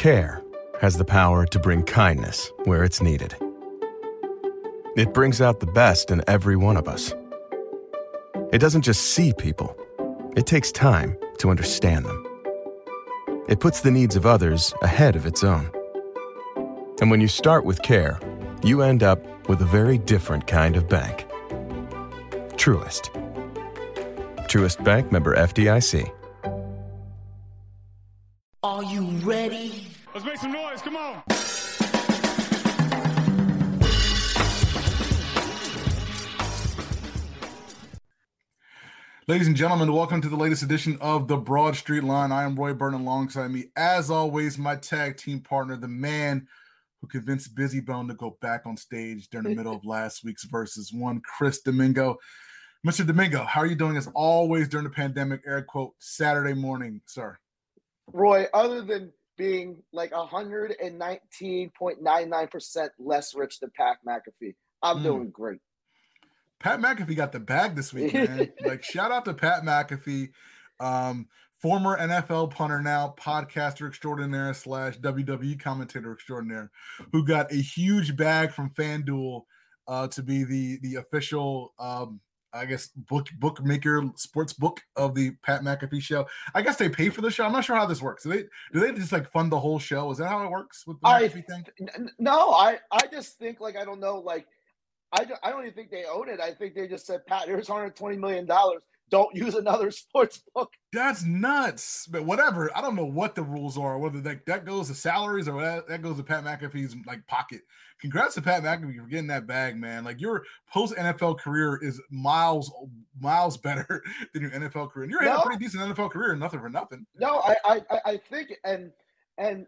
Care has the power to bring kindness where it's needed. It brings out the best in every one of us. It doesn't just see people, it takes time to understand them. It puts the needs of others ahead of its own. And when you start with care, you end up with a very different kind of bank. Truist. Truest Bank member FDIC. Make some noise. Come on. Ladies and gentlemen, welcome to the latest edition of the Broad Street Line. I am Roy Burton alongside me, as always, my tag team partner, the man who convinced Bizzy Bone to go back on stage during the middle of last week's Verzuz one, Chris Domingo. Mr. Domingo, how are you doing as always during the pandemic? Air quote, Saturday morning, sir. Roy, other than being like 119.99% less rich than Pat McAfee, I'm Mm. doing great. Pat McAfee got the bag this week, man. like, shout out to Pat McAfee, um, former NFL punter, now podcaster extraordinaire slash WWE commentator extraordinaire, who got a huge bag from FanDuel uh, to be the the official, um, I guess, book bookmaker sports book of the Pat McAfee show. I guess they pay for the show. I'm not sure how this works. Do they do they just like fund the whole show? Is that how it works with the I- McAfee thing? N- No, I, I just think like I don't know, like I I don't even think they own it. I think they just said, Pat, here's 120 million dollars. Don't use another sports book. That's nuts. But whatever. I don't know what the rules are, whether that, that goes to salaries or that, that goes to Pat McAfee's like pocket. Congrats to Pat McAfee for getting that bag, man. Like your post NFL career is miles, miles better than your NFL career. And you're having a pretty decent NFL career, nothing for nothing. No, I, I, I- I think and and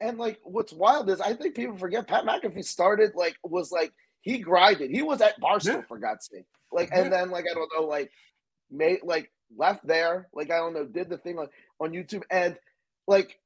and like what's wild is I think people forget Pat McAfee started like was like he grinded. He was at Barstool Yeah. for God's sake. Like Yeah. and then like I don't know, like made like left there, like I don't know, did the thing on, on YouTube. And like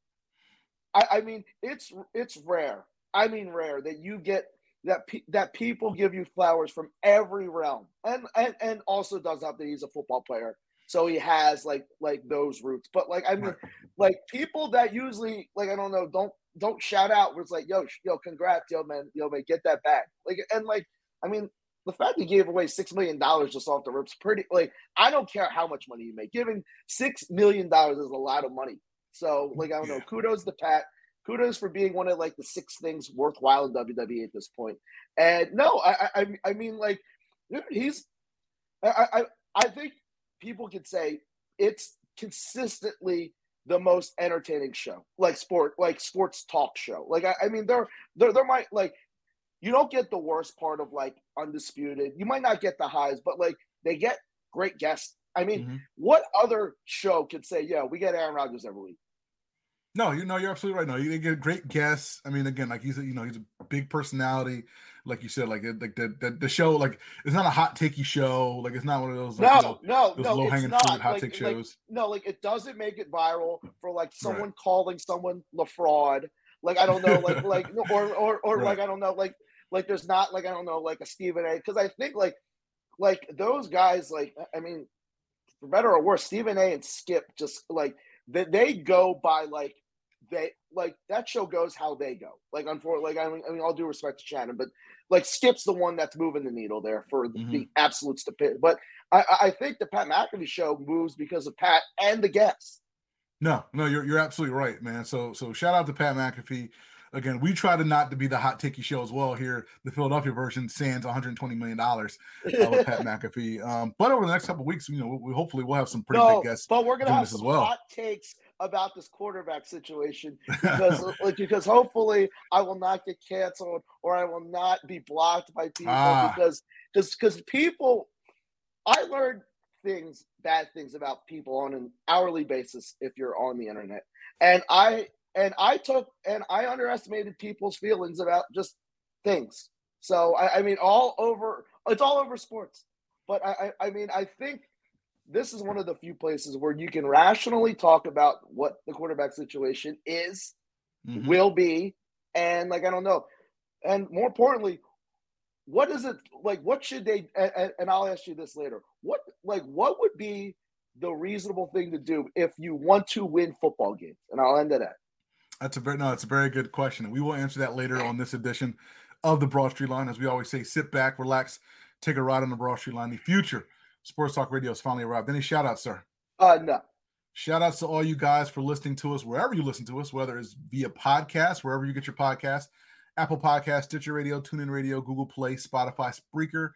I, I mean it's it's rare. I mean rare that you get that pe- that people give you flowers from every realm. And and and also does help that he's a football player. So he has like like those roots. But like i mean like people that usually like I don't know don't don't shout out was like yo yo congrats yo man yo man get that back like and like I mean the fact he gave away six million dollars just off the rips pretty like I don't care how much money you make giving six million dollars is a lot of money so like I don't know Yeah. kudos to Pat kudos for being one of like the six things worthwhile in WWE at this point. and no I I I- I mean like dude, he's I I I think people could say it's consistently the most entertaining show, like sport, like sports talk show. Like I, I mean, there, there, there might like you don't get the worst part of like undisputed. You might not get the highs, but like they get great guests. I mean, Mhm. what other show could say, "Yeah, we get Aaron Rodgers every week"? No, you know, you're absolutely right. No, you get great guests. I mean, again, like he's a, you know, he's a big personality. Like you said, like it- like the, the the show, like it's not a hot takey show. Like it's not one of those like, you no, know, no, no, low hanging fruit hot Like- take like, shows. no, like it doesn't make it viral for like someone calling someone la fraud. Like I don't know, like like or or or Right. like I don't know, like like there's not like I don't know, like a Stephen A. Because I think like like those guys, like I mean, for better or worse, Stephen A. and Skip just like they, they go by like they like that show goes how they go. Like unfortunately, like I mean, I mean, all due respect to Shannon, but like Skip's the one that's moving the needle there for the, the mm-hmm. absolute stupidity. But I, I- I think the Pat McAfee show moves because of Pat and the guests. No, no, you're you're absolutely right, man. So so shout out to Pat McAfee. Again, we try to not to be the hot ticky show as well here. The Philadelphia version sans 120 million dollars uh, with Pat McAfee. Um, but over the next couple of weeks, you know, we, hopefully we'll have some pretty no, big guests. but we're gonna have this as well. hot takes about this quarterback situation because like because hopefully I will not get canceled or I will not be blocked by people Ah. because because because people I learned things bad things about people on an hourly basis if you're on the internet and I and I took and I underestimated people's feelings about just things so I, I mean all over it's all over sports but I, I I mean I think this is one of the few places where you can rationally talk about what the quarterback situation is, Mhm. will be, and like I don't know, and more importantly, what is it like? What should they? And, and I'll ask you this later. What like what would be the reasonable thing to do if you want to win football games? And I'll end it at that. That's a very no, it's a very good question. And we will answer that later on this edition of the Broad Street Line. As we always say, sit back, relax, take a ride on the Broad Street Line. The future Sports Talk Radio has finally arrived. Any shout outs, sir? Uh no. Shout outs to all you guys for listening to us wherever you listen to us, whether it's via podcast, wherever you get your podcast, Apple Podcast, Stitcher Radio, TuneIn Radio, Google Play, Spotify, Spreaker.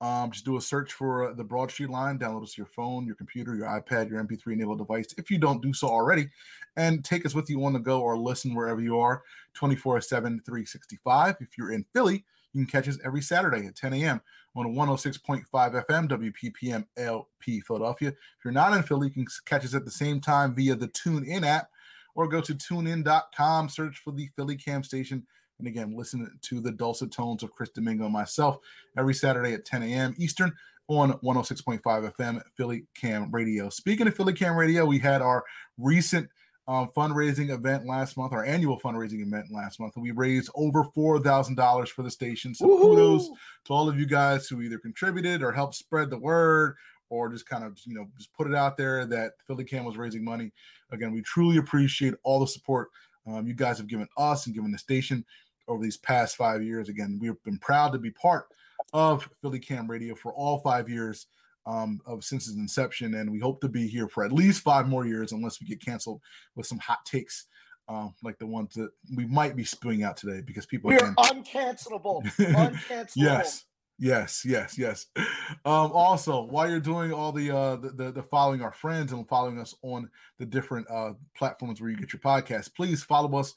Um, just do a search for uh, the Broad Street Line, download us to your phone, your computer, your iPad, your MP3 enabled device, if you don't do so already, and take us with you on the go or listen wherever you are 24 7, 365. If you're in Philly, you can catch us every Saturday at 10 a.m. on 106.5 FM, WPPM LP Philadelphia. If you're not in Philly, you can catch us at the same time via the TuneIn app or go to tunein.com, search for the Philly Cam station and again, listen to the dulcet tones of Chris Domingo and myself every Saturday at 10 a.m. Eastern on 106.5 FM Philly Cam Radio. Speaking of Philly Cam Radio, we had our recent um, fundraising event last month, our annual fundraising event last month, and we raised over four thousand dollars for the station. So Woo-hoo! kudos to all of you guys who either contributed or helped spread the word, or just kind of you know just put it out there that Philly Cam was raising money. Again, we truly appreciate all the support um, you guys have given us and given the station over these past five years. Again, we've been proud to be part of Philly Cam Radio for all five years um, of since its inception, and we hope to be here for at least five more years, unless we get canceled with some hot takes. Um, like the ones that we might be spewing out today because people again, uncancelable. uncancelable. yes, yes, yes, yes. Um, also, while you're doing all the, uh, the, the the following our friends and following us on the different uh platforms where you get your podcast, please follow us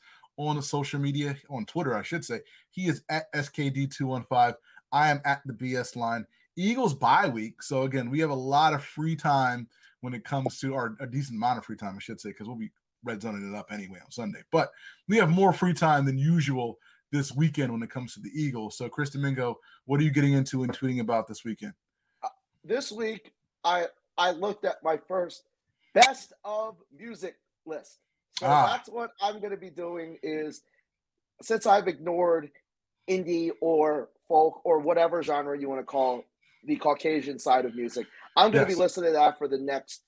on the social media, on Twitter, I should say. He is at SKD215. I am at the BS line. Eagles bye week. So again, we have a lot of free time when it comes to our a decent amount of free time, I should say, because we'll be red zoning it up anyway on Sunday. But we have more free time than usual this weekend when it comes to the Eagles. So Chris Domingo, what are you getting into and tweeting about this weekend? Uh, this week, I I looked at my first best of music list. So ah. that's what I'm going to be doing is since I've ignored indie or folk or whatever genre you want to call the Caucasian side of music, I'm going yes. to be listening to that for the next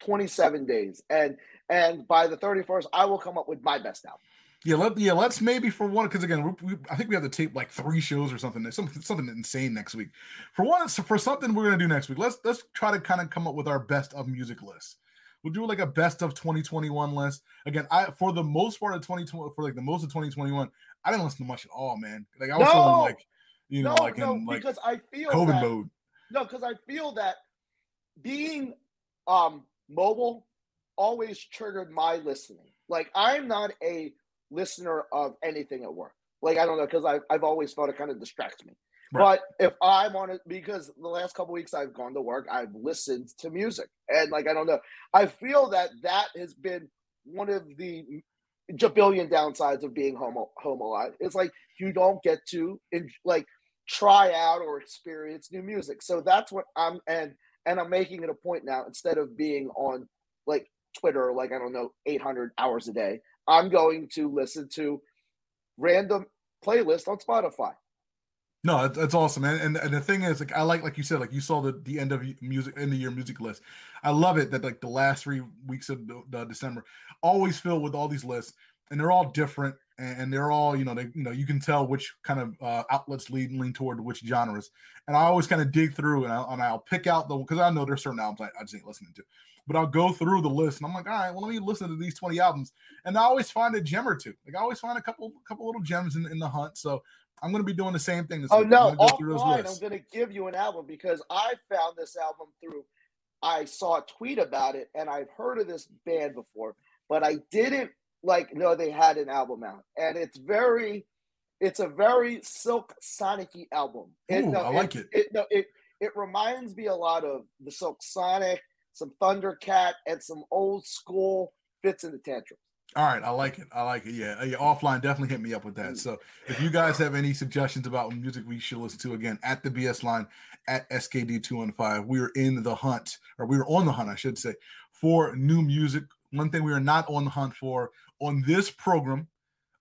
27 days. And and by the 31st, I will come up with my best album. Yeah, let yeah, let's maybe for one because again, we, we, I think we have to tape like three shows or something, something something insane next week. For one, for something we're gonna do next week, let's let's try to kind of come up with our best of music list. We'll do like a best of 2021 list. Again, I for the most part of 2020 for like the most of 2021, I didn't listen to much at all, man. Like I was no, feeling like you know, no, like no, in like because I feel COVID that, mode. No, because I feel that being um mobile always triggered my listening. Like I'm not a listener of anything at work. Like I don't know because I've I've always felt it kind of distracts me. But if I'm on it, because the last couple weeks I've gone to work, I've listened to music, and like I don't know, I feel that that has been one of the jabillion downsides of being home home a lot. It's like you don't get to in, like try out or experience new music. So that's what I'm and and I'm making it a point now instead of being on like Twitter, like I don't know, 800 hours a day. I'm going to listen to random playlist on Spotify. No, that's awesome, man. And, and the thing is, like, I like, like you said, like you saw the the end of music, end of year music list. I love it that like the last three weeks of December always filled with all these lists, and they're all different, and they're all you know they you know you can tell which kind of uh, outlets lead lean toward which genres. And I always kind of dig through, and, I, and I'll pick out the because I know there's certain albums I, I just ain't listening to, but I'll go through the list, and I'm like, all right, well let me listen to these 20 albums, and I always find a gem or two. Like I always find a couple couple little gems in, in the hunt. So I'm going to be doing the same thing. This oh week. no, I'm offline, I'm going to give you an album because I found this album through. I saw a tweet about it, and I've heard of this band before, but I didn't like know they had an album out, and it's very, it's a very Silk Sonic album. Ooh, no, I like it. It, no, it it reminds me a lot of the Silk Sonic, some Thundercat, and some old school Fitz and the Tantrum. All right, I like it. I like it. Yeah, yeah, offline definitely hit me up with that. Mm. So if you guys have any suggestions about music we should listen to, again at the BS line at SKD two one five, we are in the hunt, or we are on the hunt, I should say, for new music. One thing we are not on the hunt for on this program,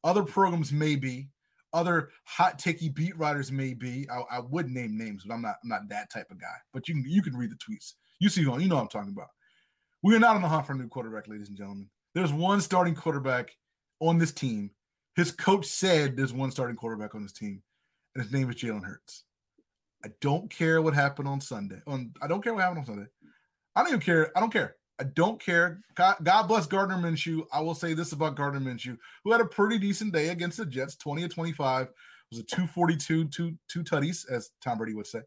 other programs may be, other hot takey beat writers may be. I, I would name names, but I'm not. I'm not that type of guy. But you can you can read the tweets. You see, you know what I'm talking about. We are not on the hunt for a new quarterback, ladies and gentlemen. There's one starting quarterback on this team. His coach said there's one starting quarterback on this team, and his name is Jalen Hurts. I don't care what happened on Sunday. On I don't care what happened on Sunday. I don't even care. I don't care. I don't care. God, God bless Gardner Minshew. I will say this about Gardner Minshew, who had a pretty decent day against the Jets, 20 to 25. It was a 242, two, two tutties, as Tom Brady would say.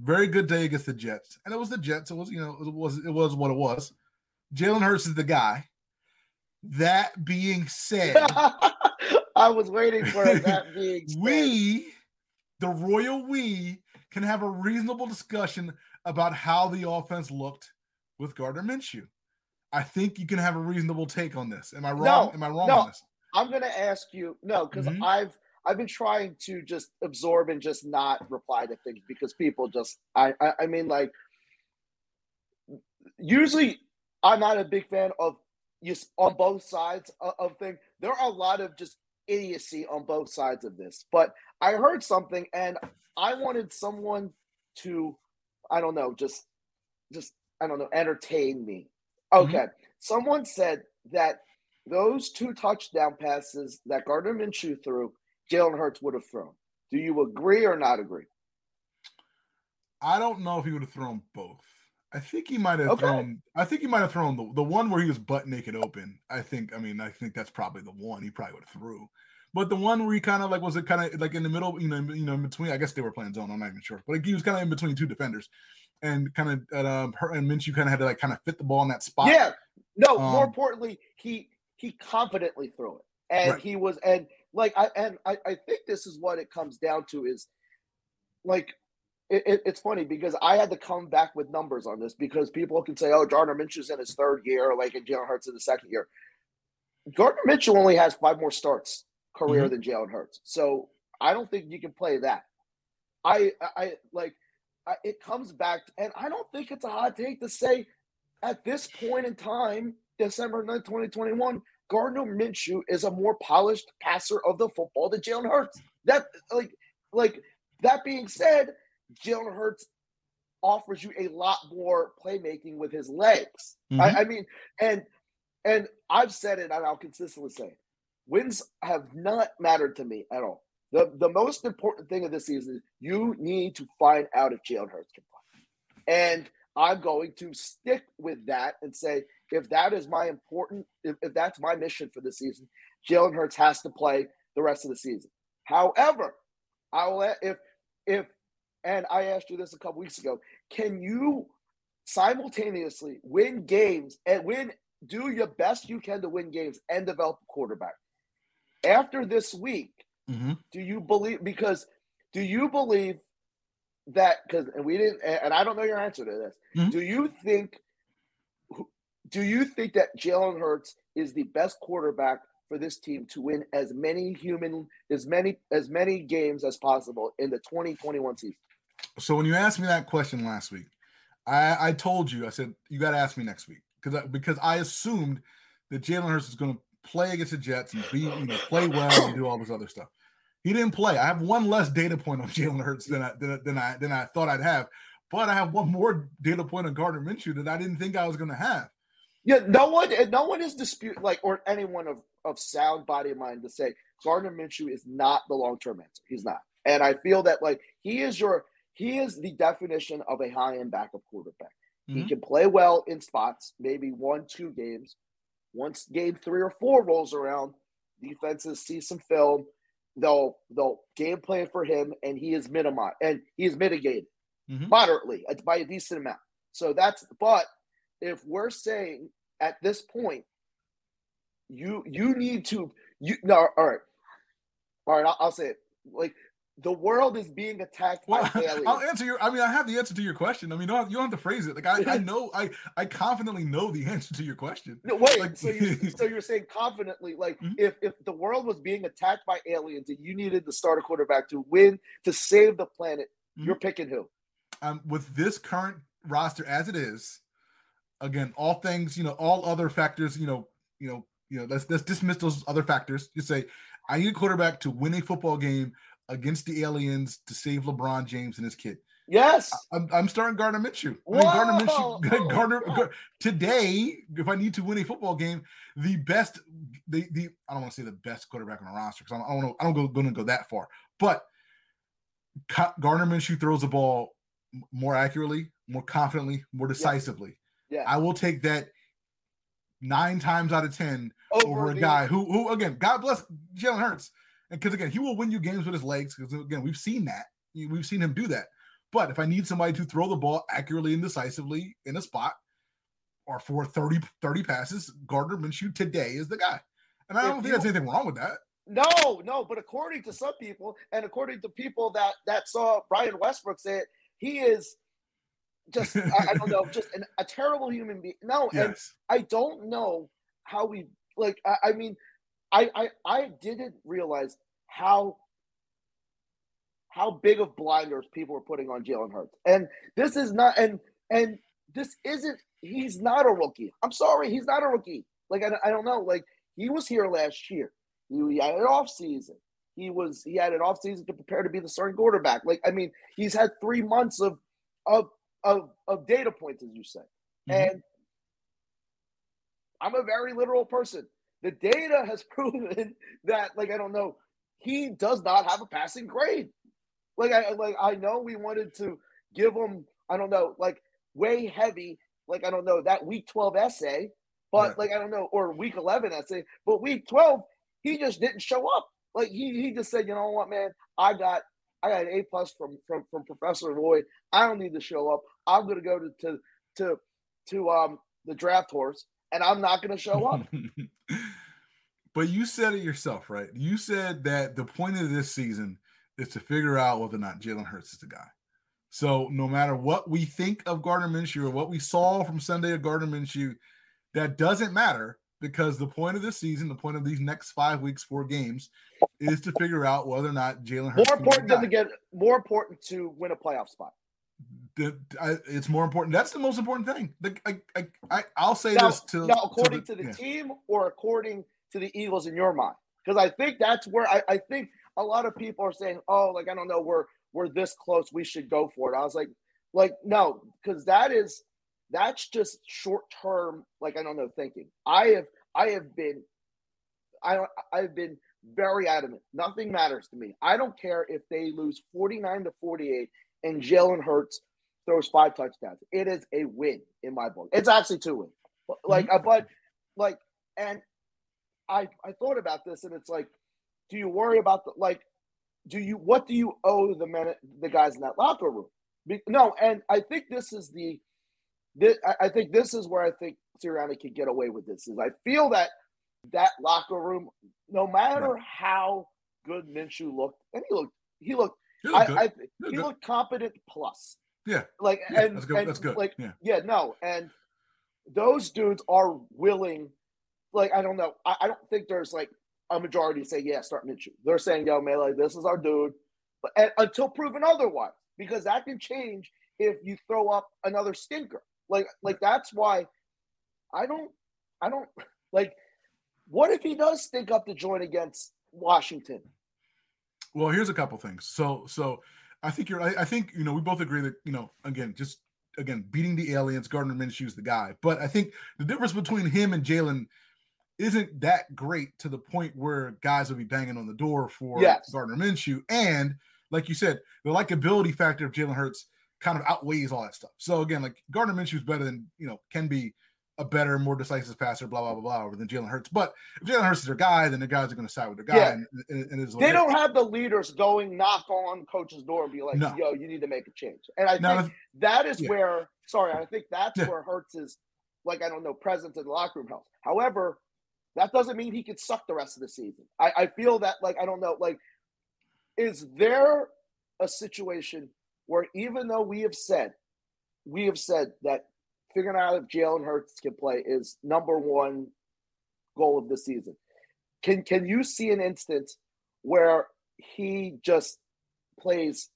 Very good day against the Jets. And it was the Jets. It was, you know, it was it was what it was. Jalen Hurts is the guy. That being said, I was waiting for that being said. we, the royal we, can have a reasonable discussion about how the offense looked with Gardner Minshew. I think you can have a reasonable take on this. Am I wrong? No, Am I wrong no. on this? I'm gonna ask you no, because Mhm. I've I've been trying to just absorb and just not reply to things because people just I I, I mean like usually I'm not a big fan of just on both sides of, of things. There are a lot of just idiocy on both sides of this, but I heard something and I wanted someone to I don't know just just I don't know entertain me. Mm-hmm. Okay, someone said that those two touchdown passes that Gardner Minshew threw, Jalen Hurts would have thrown. Do you agree or not agree? I don't know if he would have thrown both. I think he might have Okay. thrown. I think he might have thrown the, the one where he was butt naked open. I think. I mean, I think that's probably the one he probably would have threw. But the one where he kind of like was it kind of like in the middle, you know, in- you know, in between. I guess they were playing zone. I'm not even sure, but like, he was kind of in between two defenders, and kind of uh, um, her and Minshew kind of had to like kind of fit the ball in that spot. Yeah. No, more Um, importantly, he he confidently threw it. And Right. he was and like I and I, I think this is what it comes down to is like it, it- it's funny because I had to come back with numbers on this because people can say, oh, Gardner Minshew's in his third year, like and Jalen Hurts in the second year. Gardner Minshew only has five more starts career mm-hmm. than Jalen Hurts. So I don't think you can play that. I I, like I, it comes back and I don't think it's a hot take to say at this point in time, December 9th, 2021, Gardner Minshew is a more polished passer of the football than Jalen Hurts. That like like that being said, Jalen Hurts offers you a lot more playmaking with his legs. Mhm. I, I mean, and and I've said it and I'll consistently say it. Wins have not mattered to me at all. The the most important thing of this season is you need to find out if Jalen Hurts can play. And I'm going to stick with that and say if that is my important, if, if that's my mission for the season, Jalen Hurts has to play the rest of the season. However, I will if if and I asked you this a couple weeks ago, can you simultaneously win games and win do your best you can to win games and develop a quarterback? After this week, Mhm. do you believe because do you believe that because and we didn't and I don't know your answer to this. Mhm. Do you think do you think that Jalen Hurts is the best quarterback for this team to win as many human as many as many games as possible in the 2021 season? So when you asked me that question last week, I, I told you I said you got to ask me next week because because I assumed that Jalen Hurts is going to play against the Jets and be you know play well and do all this other stuff. He didn't play. I have one less data point on Jalen Hurts than I than, than I than I thought I'd have, but I have one more data point on Gardner Minshew that I didn't think I was going to have. Yeah, no one no one is dispute like or anyone of, of sound body of mind to say Gardner Minshew is not the long term answer. He's not. And I feel that like he is your he is the definition of a high end backup quarterback. He Mhm. can play well in spots, maybe one, two games. Once game three or four rolls around, defenses see some film, they'll they'll game plan for him, and he is minimized and he is mitigated Mhm. moderately uh, by a decent amount. So that's but if we're saying at this point, you you need to you no all right, all right. I'll, I'll say it like the world is being attacked Well, by aliens. I'll answer your. I mean, I have the answer to your question. I mean, you don't have, you don't have to phrase it. Like I, I know, I, I confidently know the answer to your question. No, wait. Like- so you so you're saying confidently, like Mhm. if if the world was being attacked by aliens and you needed to start a quarterback to win to save the planet, Mhm. you're picking who? um, with this current roster as it is, again, all things, you know, all other factors, you know, you know, you know, let's let's dismiss those other factors. You say, I need a quarterback to win a football game against the aliens to save LeBron James and his kid. Yes. I'm, I'm starting Gardner Minshew. I mean, Gardner Minshew, Gardner Gar- today. If I need to win a football game, the best, the the I don't want to say the best quarterback on the roster because I don't, I don't, I don't go going to go that far. But Gardner Minshew throws the ball more accurately, more confidently, more decisively. Yeah. I will take that nine times out of ten over, over a guy who, who again, God bless Jalen Hurts, and because again, he will win you games with his legs. Because again, we've seen that. We've seen him do that. But if I need somebody to throw the ball accurately and decisively in a spot or for 30, 30 passes, Gardner Minshew today is the guy. And I don't if think there's anything wrong with that. No, no, but according to some people, and according to people that that saw Brian Westbrook say it, he is just I, I, don't know, just an, a terrible human being. No, yes. and I don't know how we like. I, I mean, I, I I didn't realize how how big of blinders people were putting on Jalen Hurts. And this is not and and this isn't he's not a rookie. I'm sorry, he's not a rookie. Like I, I don't know. Like he was here last year. He, he had an off season. He was he had an off season to prepare to be the starting quarterback. Like I mean, he's had three months of of of, of data points, as you say. Mm-hmm. And I'm a very literal person. The data has proven that, like, I don't know, he does not have a passing grade. Like I like I know we wanted to give him I don't know like way heavy like I don't know that week 12 essay, but like I don't know or week 11 essay, but week 12 he just didn't show up. Like he he just said, you know what, man, I got I got an A plus from from from Professor Roy. I don't need to show up. I'm gonna go to to to to um the draft horse, and I'm not gonna show up. but you said it yourself, right? You said that the point of this season is to figure out whether or not Jalen Hurts is the guy. So no matter what we think of Gardner Minshew or what we saw from Sunday of Gardner Minshew, that doesn't matter because the point of this season, the point of these next five weeks, four games, is to figure out whether or not Jalen Hurts. More important than to get more important to win a playoff spot. It's more important. That's the most important thing. The, I, I, I, will say now, this to now, according to the, to the yeah. team or according to the Eagles in your mind, because I think that's where I, I think a lot of people are saying, "Oh, like I don't know, we're we're this close, we should go for it." I was like, like no, because that is that's just short term. Like I don't know, thinking. I have I have been, I I've been very adamant. Nothing matters to me. I don't care if they lose forty nine to forty eight and Jalen Hurts throws five touchdowns. It is a win in my book. It's actually two wins. Like, mm-hmm. but like, and I I thought about this, and it's like do you worry about the like? Do you what do you owe the men the guys in that locker room? Be, no, and I think this is the, this, I think this is where I think Sirianni can get away with this. Is I feel that that locker room, no matter right. how good Minshew looked, and he looked, he looked, he looked, I, I, he looked competent plus. Yeah, like yeah, and that's good. And, that's good. Like yeah. yeah, no, and those dudes are willing. Like I don't know, I, I don't think there's like a majority say, yeah, start Minshew. They're saying, yo, man, like this is our dude, but and, until proven otherwise, because that can change if you throw up another stinker. Like, like that's why I don't, I don't like. What if he does stink up the joint against Washington? Well, here's a couple things. So, so I think you're. I, I think you know we both agree that you know again just again beating the aliens. Gardner Minshew's the guy, but I think the difference between him and Jalen isn't that great to the point where guys will be banging on the door for yes. Gardner Minshew. And like you said, the likability factor of Jalen Hurts kind of outweighs all that stuff. So again, like Gardner Minshew is better than you know can be a better, more decisive passer, blah blah blah blah, than Jalen Hurts. But if Jalen Hurts is their guy, then the guys are going to side with their guy. Yeah. And, and, and they don't have the leaders going knock on coach's door and be like, no. "Yo, you need to make a change." And I now, think that is yeah. where, sorry, I think that's yeah. where Hurts is, like I don't know, presence in the locker room helps. However, that doesn't mean he could suck the rest of the season. I, I feel that like I don't know, like, is there a situation where even though we have said, we have said that figuring out if Jalen Hurts can play is number one goal of the season. Can can you see an instance where he just plays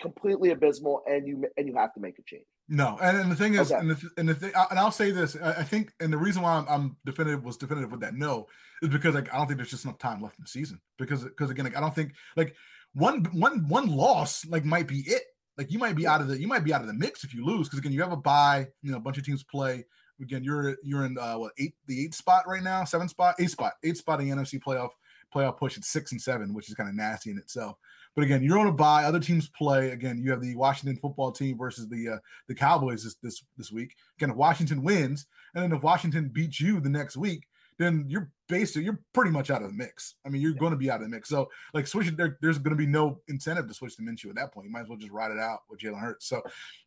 completely abysmal and you and you have to make a change? No, and, and the thing is, okay. and the, and the thing, and I'll say this, I, think, and the reason why I'm, I'm, definitive was definitive with that no is because like I don't think there's just enough time left in the season because because again like I don't think like one one one loss like might be it like you might be out of the you might be out of the mix if you lose because again you have a bye. You know, a bunch of teams play. Again, you're you're in uh, what eight the eight spot right now, seven spot, eight spot, eight spot in the NFC playoff playoff push at six and seven, which is kind of nasty in itself. But again, you're on a bye. Other teams play. Again, you have the Washington football team versus the uh, the Cowboys this, this this week. Again, if Washington wins, and then if Washington beats you the next week, then you're basically you're pretty much out of the mix. I mean, you're going to be out of the mix. So like switching there, there's going to be no incentive to switch to Minshew at that point. You might as well just ride it out with Jalen Hurts. So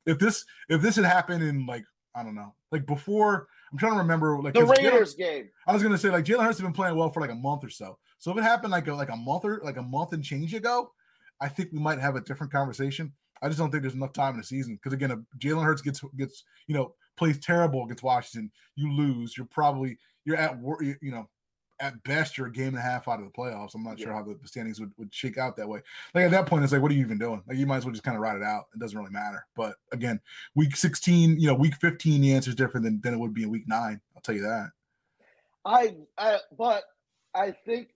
if this if this had happened in like I don't know, like before, I'm trying to remember like the Raiders Jalen, game. I was gonna say like Jalen Hurts has been playing well for like a month or so. So if it happened like a, like a month or like a month and change ago, I think we might have a different conversation. I just don't think there's enough time in the season because again, if Jalen Hurts gets gets you know plays terrible against Washington, you lose. You're probably you're at you know at best you're a game and a half out of the playoffs. I'm not yeah. sure how the, standings would, would shake out that way. Like at that point, it's like, what are you even doing? Like you might as well just kind of ride it out. It doesn't really matter. But again, week 16, you know, week 15, the answer is different than, than it would be in week nine. I'll tell you that. I, I but I think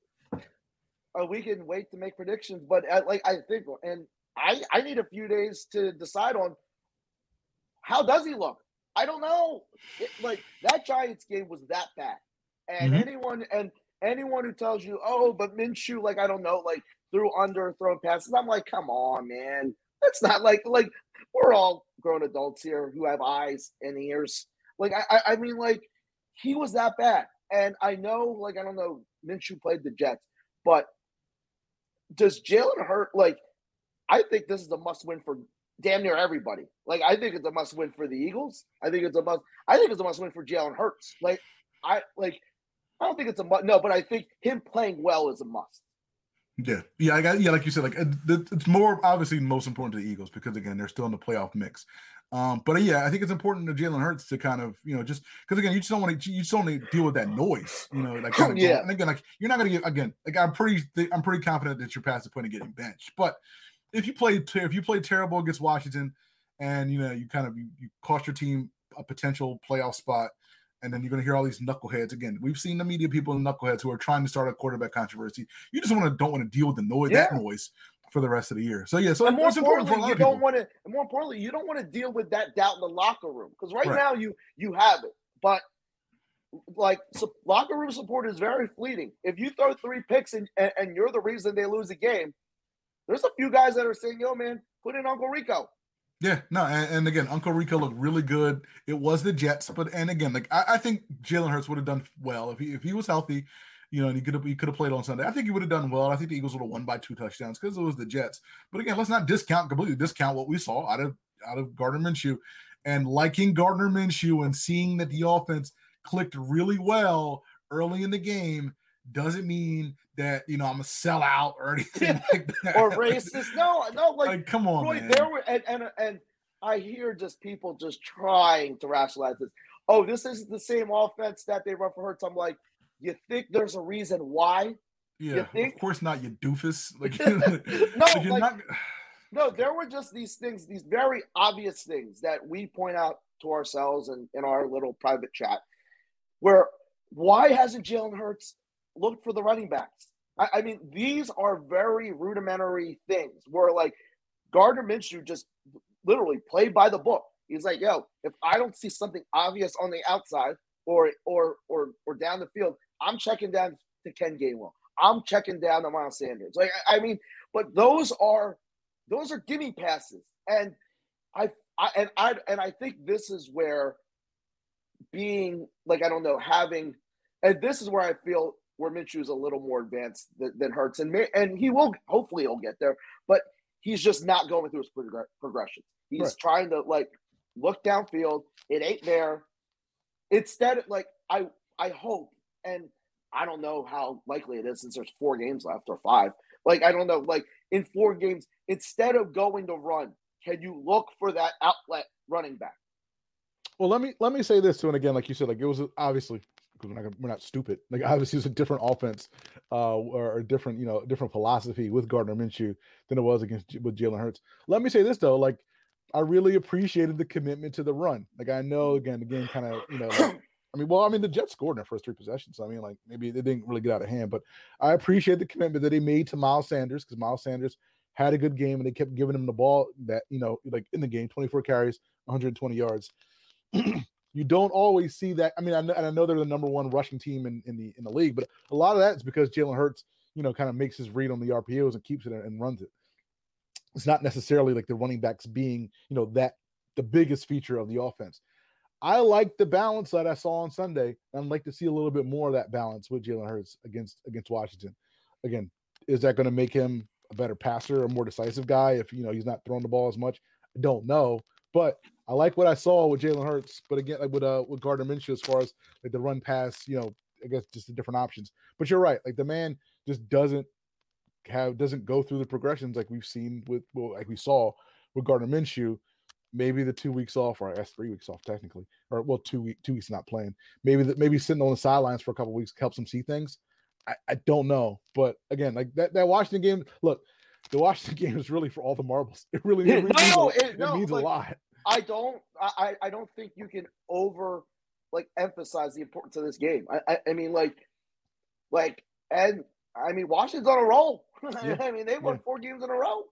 uh, we can wait to make predictions. But uh, like I think, and I I need a few days to decide on how does he look. I don't know. It, like that Giants game was that bad, and mm-hmm. anyone and anyone who tells you, oh, but Minshew, like I don't know, like threw under, thrown passes. I'm like, come on, man. That's not like like we're all grown adults here who have eyes and ears. Like I I mean, like he was that bad, and I know, like I don't know, Minshew played the Jets, but does Jalen Hurt like? I think this is a must win for damn near everybody. Like I think it's a must win for the Eagles. I think it's a must. I think it's a must win for Jalen Hurts. Like I like. I don't think it's a must. No, but I think him playing well is a must. Yeah, yeah, I got yeah, like you said, like it's more obviously most important to the Eagles because again they're still in the playoff mix. Um, but yeah, I think it's important to Jalen Hurts to kind of you know just because again you just don't want to you just don't want to deal with that noise, you know, like kind of yeah. And again, like you're not gonna get again like I'm pretty I'm pretty confident that you're past the point of getting benched. But if you play if you play terrible against Washington, and you know you kind of you, you cost your team a potential playoff spot and then you're going to hear all these knuckleheads again. We've seen the media people and knuckleheads who are trying to start a quarterback controversy. You just want to don't want to deal with the noise, yeah. that noise for the rest of the year. So yeah, so and more importantly, you don't want to. more importantly, you don't want to deal with that doubt in the locker room because right, right, now you you have it, but like so locker room support is very fleeting. If you throw three picks and, and, and you're the reason they lose a the game, there's a few guys that are saying, "Yo, man, put in Uncle Rico." Yeah, no, and, and, again, Uncle Rico looked really good. It was the Jets, but and again, like I, I think Jalen Hurts would have done well if he if he was healthy, you know, and he could have he could have played on Sunday. I think he would have done well. I think the Eagles would have won by two touchdowns because it was the Jets. But again, let's not discount completely discount what we saw out of out of Gardner Minshew, and liking Gardner Minshew and seeing that the offense clicked really well early in the game doesn't mean that you know I'm a sellout or anything like that. or racist. No, no, like, like come on, Roy, man. There were and, and and I hear just people just trying to rationalize this. Oh, this is the same offense that they run for Hurts. I'm like, you think there's a reason why? Yeah, of course not. You doofus. Like, no, like, like, not... no. There were just these things, these very obvious things that we point out to ourselves and in our little private chat, where why hasn't Jalen Hurts looked for the running backs. I, I mean, these are very rudimentary things where like Gardner Minshew just literally played by the book. He's like, yo, if I don't see something obvious on the outside or or or or down the field, I'm checking down to Ken Gainwell. I'm checking down to Miles Sanders. Like I, I mean, but those are those are gimme passes. And I, I and I and I think this is where being like I don't know having and this is where I feel where Minshew is a little more advanced than, than Hurts, and and he will hopefully he'll get there, but he's just not going through his prog- progression. He's right. trying to like look downfield. It ain't there. Instead, like I I hope, and I don't know how likely it is since there's four games left or five. Like I don't know. Like in four games, instead of going to run, can you look for that outlet running back? Well, let me let me say this too, and again, like you said, like it was obviously because we're not we're not stupid. Like obviously, it's a different offense, uh, or a different you know different philosophy with Gardner Minshew than it was against with Jalen Hurts. Let me say this though, like I really appreciated the commitment to the run. Like I know again, again, kind of you know. Like, I mean, well, I mean, the Jets scored in their first three possessions. So, I mean, like maybe they didn't really get out of hand, but I appreciate the commitment that he made to Miles Sanders because Miles Sanders had a good game and they kept giving him the ball that you know like in the game 24 carries 120 yards you don't always see that i mean I know, and I know they're the number one rushing team in, in the in the league but a lot of that is because jalen hurts you know kind of makes his read on the rpos and keeps it and runs it it's not necessarily like the running backs being you know that the biggest feature of the offense I like the balance that I saw on Sunday. I'd like to see a little bit more of that balance with Jalen Hurts against against Washington. Again, is that going to make him a better passer, a more decisive guy if you know he's not throwing the ball as much? I don't know, but I like what I saw with Jalen Hurts. But again, like with uh with Gardner Minshew, as far as like the run pass, you know, I guess just the different options. But you're right, like the man just doesn't have doesn't go through the progressions like we've seen with well, like we saw with Gardner Minshew maybe the two weeks off, or I guess three weeks off technically, or well, two week two weeks not playing. Maybe that maybe sitting on the sidelines for a couple weeks helps him see things. I, I don't know, but again, like that that Washington game. Look, the Washington game is really for all the marbles. It really, it really no, means, it no, means like, a lot. I don't. I I don't think you can over like emphasize the importance of this game. I I, I mean like like and I mean Washington's on a roll. Yeah. I mean they won Yeah. four games in a row,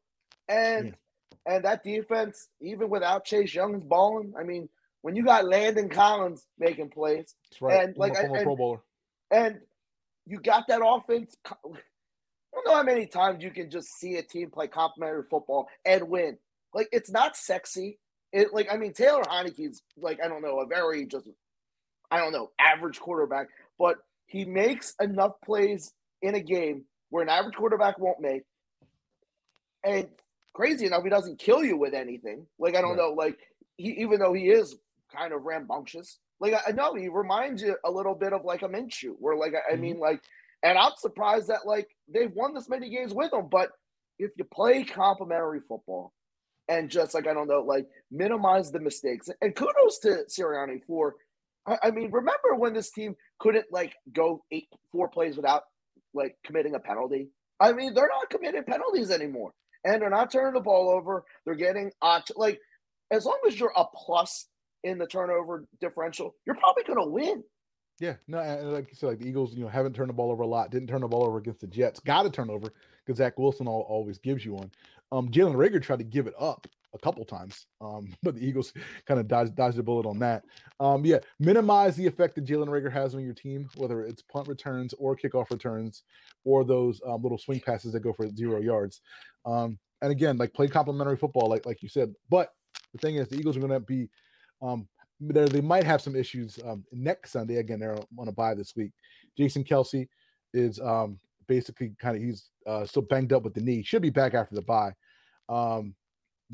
and and that defense even without Chase Young's balling. I mean when you got Landon Collins making plays That's right. and, like, former Pro and- Bowler. and you got that offense. I don't know how many times you can just see a team play complementary football and win. Like it's not sexy. It like I mean Taylor Heinicke's like I don't know a very just I don't know average quarterback, but he makes enough plays in a game where an average quarterback won't make. And crazy enough, he doesn't kill you with anything. Like I don't Right. know, like he even though he is kind of rambunctious, like I, know he reminds you a little bit of like a Minshew, where like I, I mean mm-hmm. like, and I'm surprised that like they've won this many games with him. But if you play complementary football and just like I don't know, like minimize the mistakes, and kudos to Sirianni for. I, mean, remember when this team couldn't like go eight four plays without like committing a penalty? I mean, they're not committing penalties anymore, and they're not turning the ball over. They're getting uh, like as long as you're a plus in the turnover differential, you're probably going to win. Yeah, no, and like you said, like the Eagles, you know, haven't turned the ball over a lot. Didn't turn the ball over against the Jets. Got to turn over because Zach Wilson al- always gives you one. Um, Jalen Reagor tried to give it up a couple times, um, but the Eagles kind of dodged, dodged the bullet on that. Um, yeah, minimize the effect that Jalen Reagor has on your team, whether it's punt returns or kickoff returns or those um, little swing passes that go for zero yards. Um, and again, like play complementary football, like like you said. But the thing is, the Eagles are going to be um, they they might have some issues um, next Sunday. Again, they're on a bye this week. Jason Kelce is um, basically kind of he's uh, still banged up with the knee. Should be back after the bye. Um,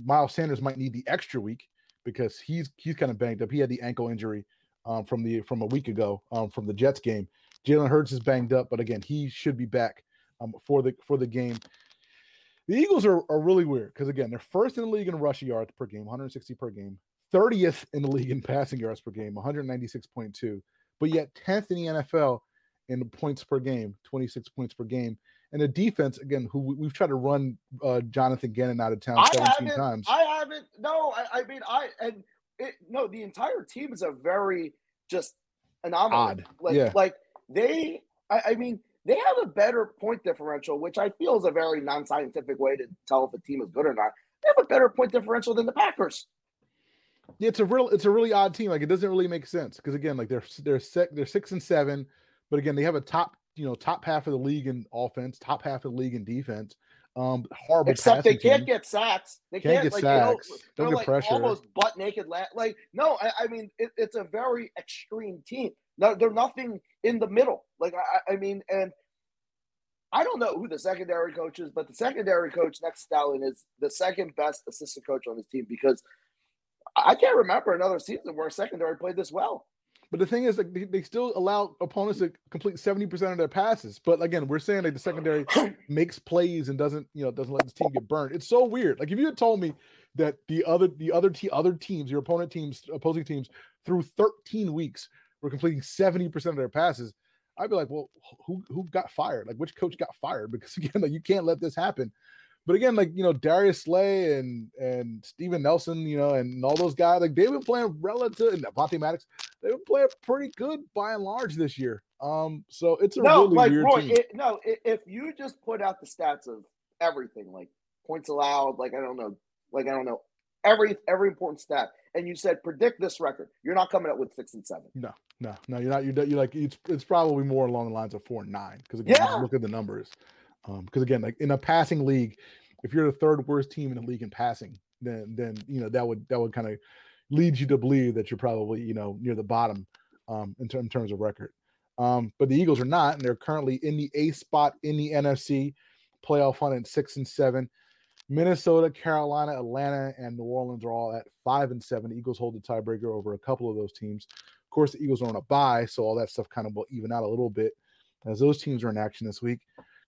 Miles Sanders might need the extra week because he's he's kind of banged up. He had the ankle injury um, from the from a week ago um, from the Jets game. Jalen Hurts is banged up, but again, he should be back um, for the for the game. The Eagles are, are really weird because again, they're first in the league in rushing yards per game, 160 per game. 30th in the league in passing yards per game, 196.2, but yet 10th in the NFL in points per game, 26 points per game. And the defense, again, who we- we've tried to run uh, Jonathan Gannon out of town I 17 haven't. times. I haven't. No, I, I mean, I and it, no, the entire team is a very just anomaly. Odd, Like, yeah. like they. I, I mean, they have a better point differential, which I feel is a very non-scientific way to tell if a team is good or not. They have a better point differential than the Packers. Yeah, it's a real it's a really odd team. Like it doesn't really make sense because again, like they're they're six they're six and seven, but again, they have a top you know top half of the league in offense, top half of the league in defense. Um, horrible. Except they can't team. get sacks. They Can't can't, get like, you know, sacks. they're Don't get like pressure. almost butt naked. La- like no, I, I mean it, it's a very extreme team. No, they're nothing in the middle. Like I, I mean, and I don't know who the secondary coach is, but the secondary coach next to Stalin is the second best assistant coach on this team because I can't remember another season where a secondary played this well. But the thing is, like they, they still allow opponents to complete seventy percent of their passes. But again, we're saying like the secondary makes plays and doesn't you know doesn't let this team get burned. It's so weird. Like if you had told me that the other the other te- other teams, your opponent teams, opposing teams, through thirteen weeks were completing seventy percent of their passes, I'd be like, well, who who got fired? Like which coach got fired? Because again, like you can't let this happen. But again, like you know, Darius Slay and and Steven Nelson, you know, and all those guys, like they've been playing relative and Vontae Maddox, they've been playing pretty good by and large this year. Um, so it's a no, really like weird Roy, it, no, if you just put out the stats of everything, like points allowed, like I don't know, like I don't know, every every important stat. And you said predict this record. You're not coming up with six and seven. No, no, no. You're not. You're, you're like it's it's probably more along the lines of four and nine because again, Yeah. look at the numbers. Um, because again, like in a passing league, if you're the third worst team in the league in passing, then then you know that would that would kind of lead you to believe that you're probably you know near the bottom um in, ter- in terms of record. Um, but the Eagles are not, and they're currently in the eighth spot in the NFC playoff hunt at six and seven. Minnesota, Carolina, Atlanta, and New Orleans are all at five and seven. The Eagles hold the tiebreaker over a couple of those teams. Of course, the Eagles are on a bye, so all that stuff kind of will even out a little bit as those teams are in action this week.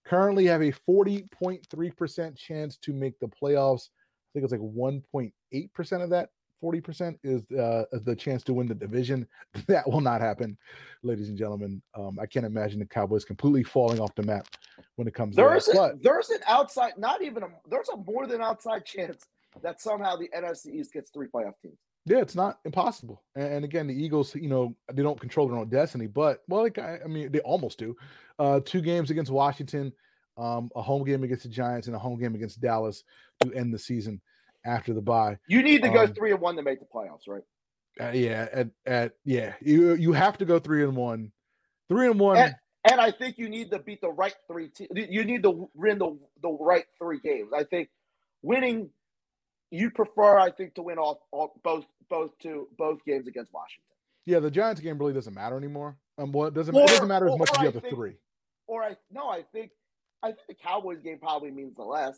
Currently have a 40.3% chance to make the playoffs. I think it's like 1.8% of that 40% is uh, the chance to win the division. That will not happen, ladies and gentlemen. Um, I can't imagine the Cowboys completely falling off the map when it comes to There's a, But there's an outside, not even a there's a more than outside chance that somehow the NFC East gets three playoff teams. Yeah, it's not impossible. And, and again, the Eagles, you know, they don't control their own destiny, but well, like I, I mean, they almost do. Uh, two games against Washington, um, a home game against the Giants, and a home game against Dallas to end the season after the bye. You need to go Um, three and one to make the playoffs, right? Uh, yeah, at, at yeah, you you have to go three and one, three and one. And- And I think you need to beat the right three. Te- you need to win the the right three games. I think winning. You prefer, I think, to win all, all both both to both games against Washington, yeah, the Giants game really doesn't matter anymore. Um, well, it doesn't Or- it doesn't matter as much as you I the think- three. or I no, I think I think the Cowboys game probably means the less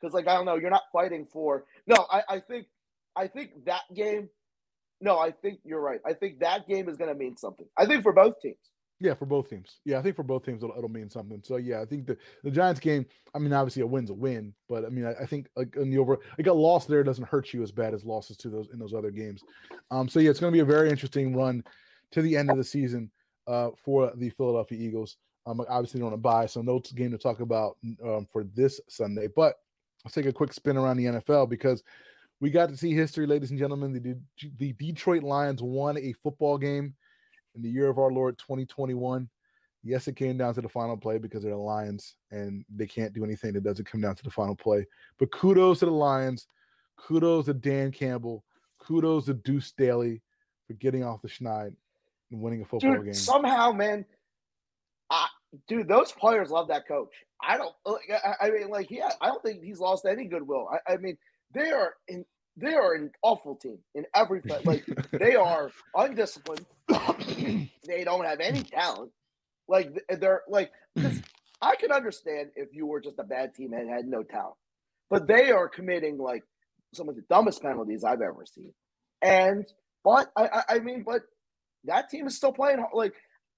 because, like, I don't know, you're not fighting for. No, I, I think I think that game. No, I think you're right. I think that game is going to mean something. I think for both teams. Yeah, for both teams. Yeah, I think for both teams it'll, it'll mean something. So yeah, I think the, the Giants game. I mean, obviously a win's a win, but I mean, I, I think like in the over, like a loss there doesn't hurt you as bad as losses to those in those other games. Um, so yeah, it's going to be a very interesting run to the end of the season uh, for the Philadelphia Eagles. Um, obviously they're on a bye, so no game to talk about um, for this Sunday. But let's take a quick spin around the NFL because we got to see history, ladies and gentlemen. The, the Detroit Lions won a football game in the year of our Lord 2021. Yes, it came down to the final play because they're the Lions and they can't do anything that doesn't come down to the final play. But kudos to the Lions. Kudos to Dan Campbell. Kudos to Deuce Staley for getting off the schneid and winning a football Dude, game. somehow, man, I, dude, those players love that coach. I don't. I, I mean, like, yeah, I don't think he's lost any goodwill. I, I mean, they are in. They are an awful team in every play. Like they are undisciplined. they don't have any talent. Like they're like. 'cause I can understand if you were just a bad team and had no talent, but they are committing like some of the dumbest penalties I've ever seen. And but I, I, mean, but that team is still playing like,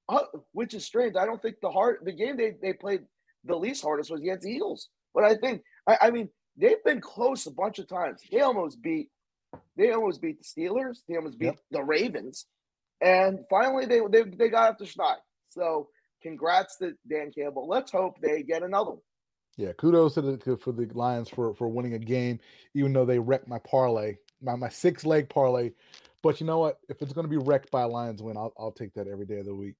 uh, which is strange. I don't think the hard the game they they played the least hardest was against the Eagles. But I think I, I mean they've been close a bunch of times. They almost beat they almost beat the Steelers. They almost beat Yep. the Ravens, and finally they they they got after Schneid. So congrats to Dan Campbell. Let's hope they get another one. Yeah, kudos to the for the Lions for for winning a game, even though they wrecked my parlay, my, my six leg parlay. But you know what? If it's going to be wrecked by a Lions win, I'll, I'll take that every day of the week.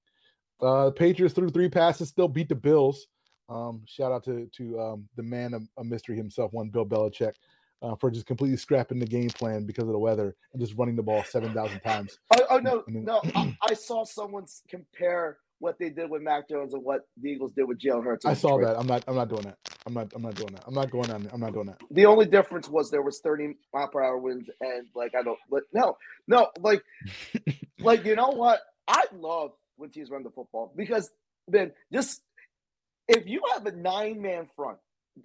Uh, the Patriots threw three passes, still beat the Bills. Um, shout out to to um, the man of a mystery himself, one Bill Belichick, uh, for just completely scrapping the game plan because of the weather and just running the ball seven thousand times. Oh, oh no, I mean- no! I, I saw someone compare what they did with Mac Jones and what the Eagles did with Jalen Hurts. I saw Detroit. that. I'm not. I'm not doing that. I'm not. I'm not doing that. I'm not going on. I'm not doing that. The only difference was there was 30 mile per hour winds, and like I don't, but no, no, like, like you know what? I love when teams run the football because then just if you have a nine man front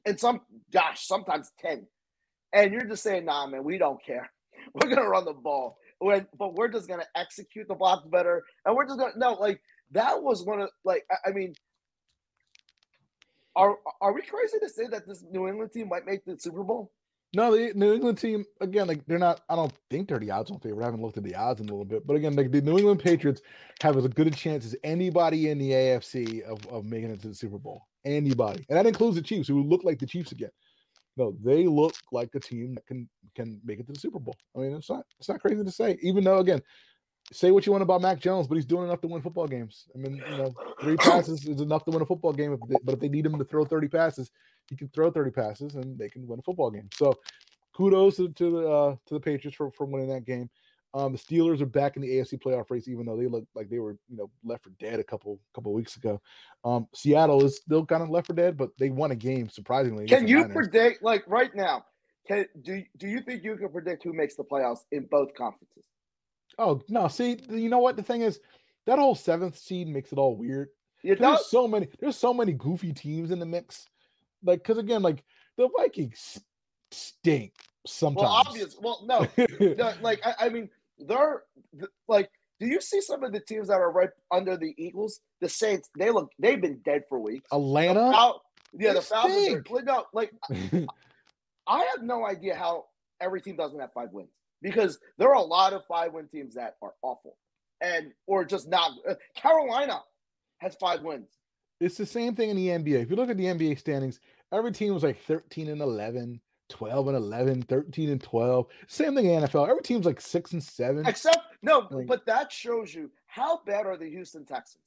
and some, gosh, sometimes ten, and you're just saying, nah, man, we don't care. We're gonna run the ball, when, but we're just gonna execute the block better, and we're just gonna no, like that was one of like I, I mean. Are, are we crazy to say that this New England team might make the Super Bowl? No, the New England team again, like they're not. I don't think they're the odds on favorite. I haven't looked at the odds in a little bit, but again, like the New England Patriots have as good a chance as anybody in the AFC of, of making it to the Super Bowl. Anybody, and that includes the Chiefs, who look like the Chiefs again. No, they look like a team that can can make it to the Super Bowl. I mean, it's not it's not crazy to say, even though again, say what you want about Mac Jones, but he's doing enough to win football games. I mean, you know, three passes is enough to win a football game. If they, but if they need him to throw 30 passes, he can throw 30 passes and they can win a football game. So kudos to, to the uh, to the Patriots for, for winning that game. Um, the Steelers are back in the AFC playoff race, even though they look like they were, you know, left for dead a couple couple weeks ago. Um, Seattle is still kind of left for dead, but they won a game surprisingly. Can you predict, like right now? Can do do you think you can predict who makes the playoffs in both conferences? Oh no! See, you know what the thing is, that whole seventh seed makes it all weird. It there's does. so many. There's so many goofy teams in the mix. Like, because again, like the Vikings stink sometimes. Well, obvious. Well, no, no, like I, I mean, they're like. Do you see some of the teams that are right under the Eagles? The Saints. They look. They've been dead for weeks. The Atlanta. Fal- yeah, the Falcons. Are, no, like I have no idea how every team doesn't have five wins because there are a lot of five win teams that are awful and or just not. Uh, Carolina has five wins. it's the same thing in the NBA. If you look at the NBA standings, every team was like 13 and 11, 12 and 11, 13 and 12. Same thing in NFL. Every team's like six and seven. Except no, Like- but that shows you how bad are the Houston Texans.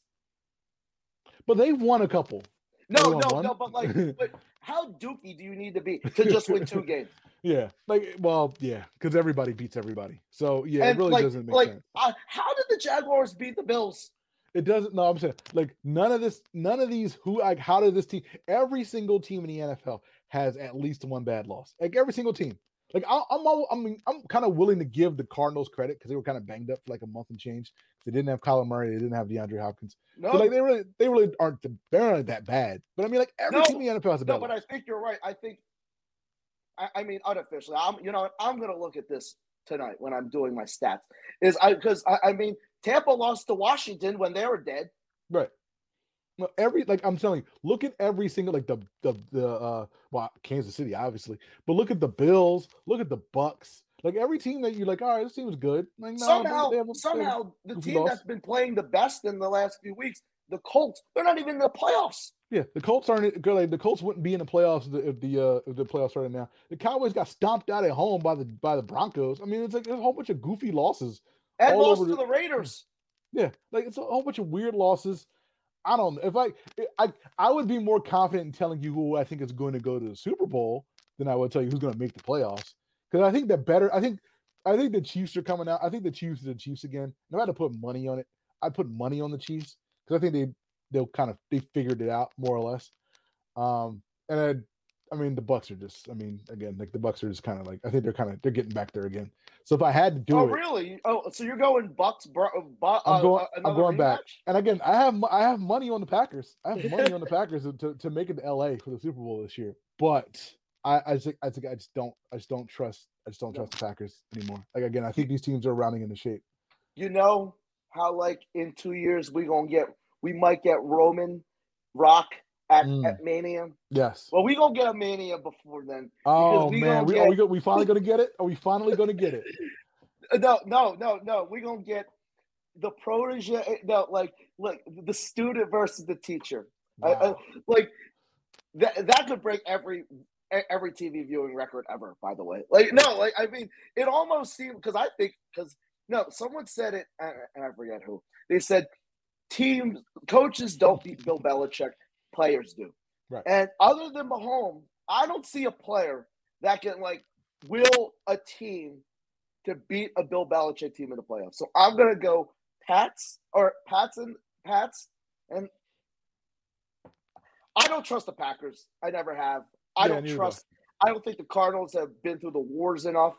But they've won a couple. No, no, one? no, but like, but how dookie do you need to be to just win two games? Yeah. Like, well, yeah, because everybody beats everybody. So yeah, and it really like, doesn't make like, sense. uh, how did the Jaguars beat the Bills? It doesn't. No, I'm saying like none of this, none of these. Who like how did this team? Every single team in the NFL has at least one bad loss. Like every single team. Like I, I'm, all, I mean, I'm kind of willing to give the Cardinals credit because they were kind of banged up for like a month and change. They didn't have Kyler Murray. They didn't have DeAndre Hopkins. No, So like they really, they really aren't. They're not that bad. But I mean, like every No, team in the NFL has a bad no, but I think you're right. I think, I, I mean, unofficially, I'm, you know, I'm going to look at this tonight when I'm doing my stats. Is I because I, I mean, Tampa lost to Washington when they were dead. Right. No, every like I'm telling you, look at every single like the the the uh well Kansas City obviously, but look at the Bills, look at the Bucks. Like every team that you're like, all right, this team is good. Like no, somehow, a- somehow, the team loss. that's been playing the best in the last few weeks, the Colts, they're not even in the playoffs. Yeah, the Colts aren't good. Like the Colts wouldn't be in the playoffs if the if the uh if the playoffs right now. The Cowboys got stomped out at home by the by the Broncos. I mean, it's like there's a whole bunch of goofy losses. And All lost over to the- the Raiders. Yeah, like it's a whole bunch of weird losses. I don't know if I I I would be more confident in telling you who I think is going to go to the Super Bowl than I would tell you who's going to make the playoffs. Because I think the better I think I think the Chiefs are coming out. I think the Chiefs are the Chiefs again. And if I had to put money on it, I'd put money on the Chiefs because I think they they'll kind of they figured it out more or less. Um, and I, I mean the Bucks are just I mean again like the Bucks are just kind of like I think they're kind of they're getting back there again. So if I had to do it. oh, it, really? Oh, so you're going Bucks? Bro, bu- I'm uh, going- uh, I'm going back. And again, I have I have money on the Packers. I have money on the Packers to, to, to make it to LA for the Super Bowl this year. But I I think I think I just don't I just don't trust I just don't No. trust the Packers anymore. Like again, I think these teams are rounding into shape. You know how like in two years we gonna get we might get Roman Rock at, Mm. at Mania. Yes. Well, we gonna get a Mania before then. Oh we man, we, are we get- go, we finally gonna get it? Are we finally gonna get it? No, no, no, no. We gonna get the protege. No, like like the student versus the teacher. I- I- like that that could break every every TV viewing record ever. By the way, like no, like I mean, it almost seemed because I think because no, someone said it, and I forget who. They said teams coaches don't beat Bill Belichick, players do. Right. And other than Mahomes, I don't see a player that can like will a team to beat a Bill Belichick team in the playoffs. So I'm gonna go Pats or Pats and Pats and I don't trust the Packers. I never have. I Yeah, don't trust. I don't think the Cardinals have been through the wars enough.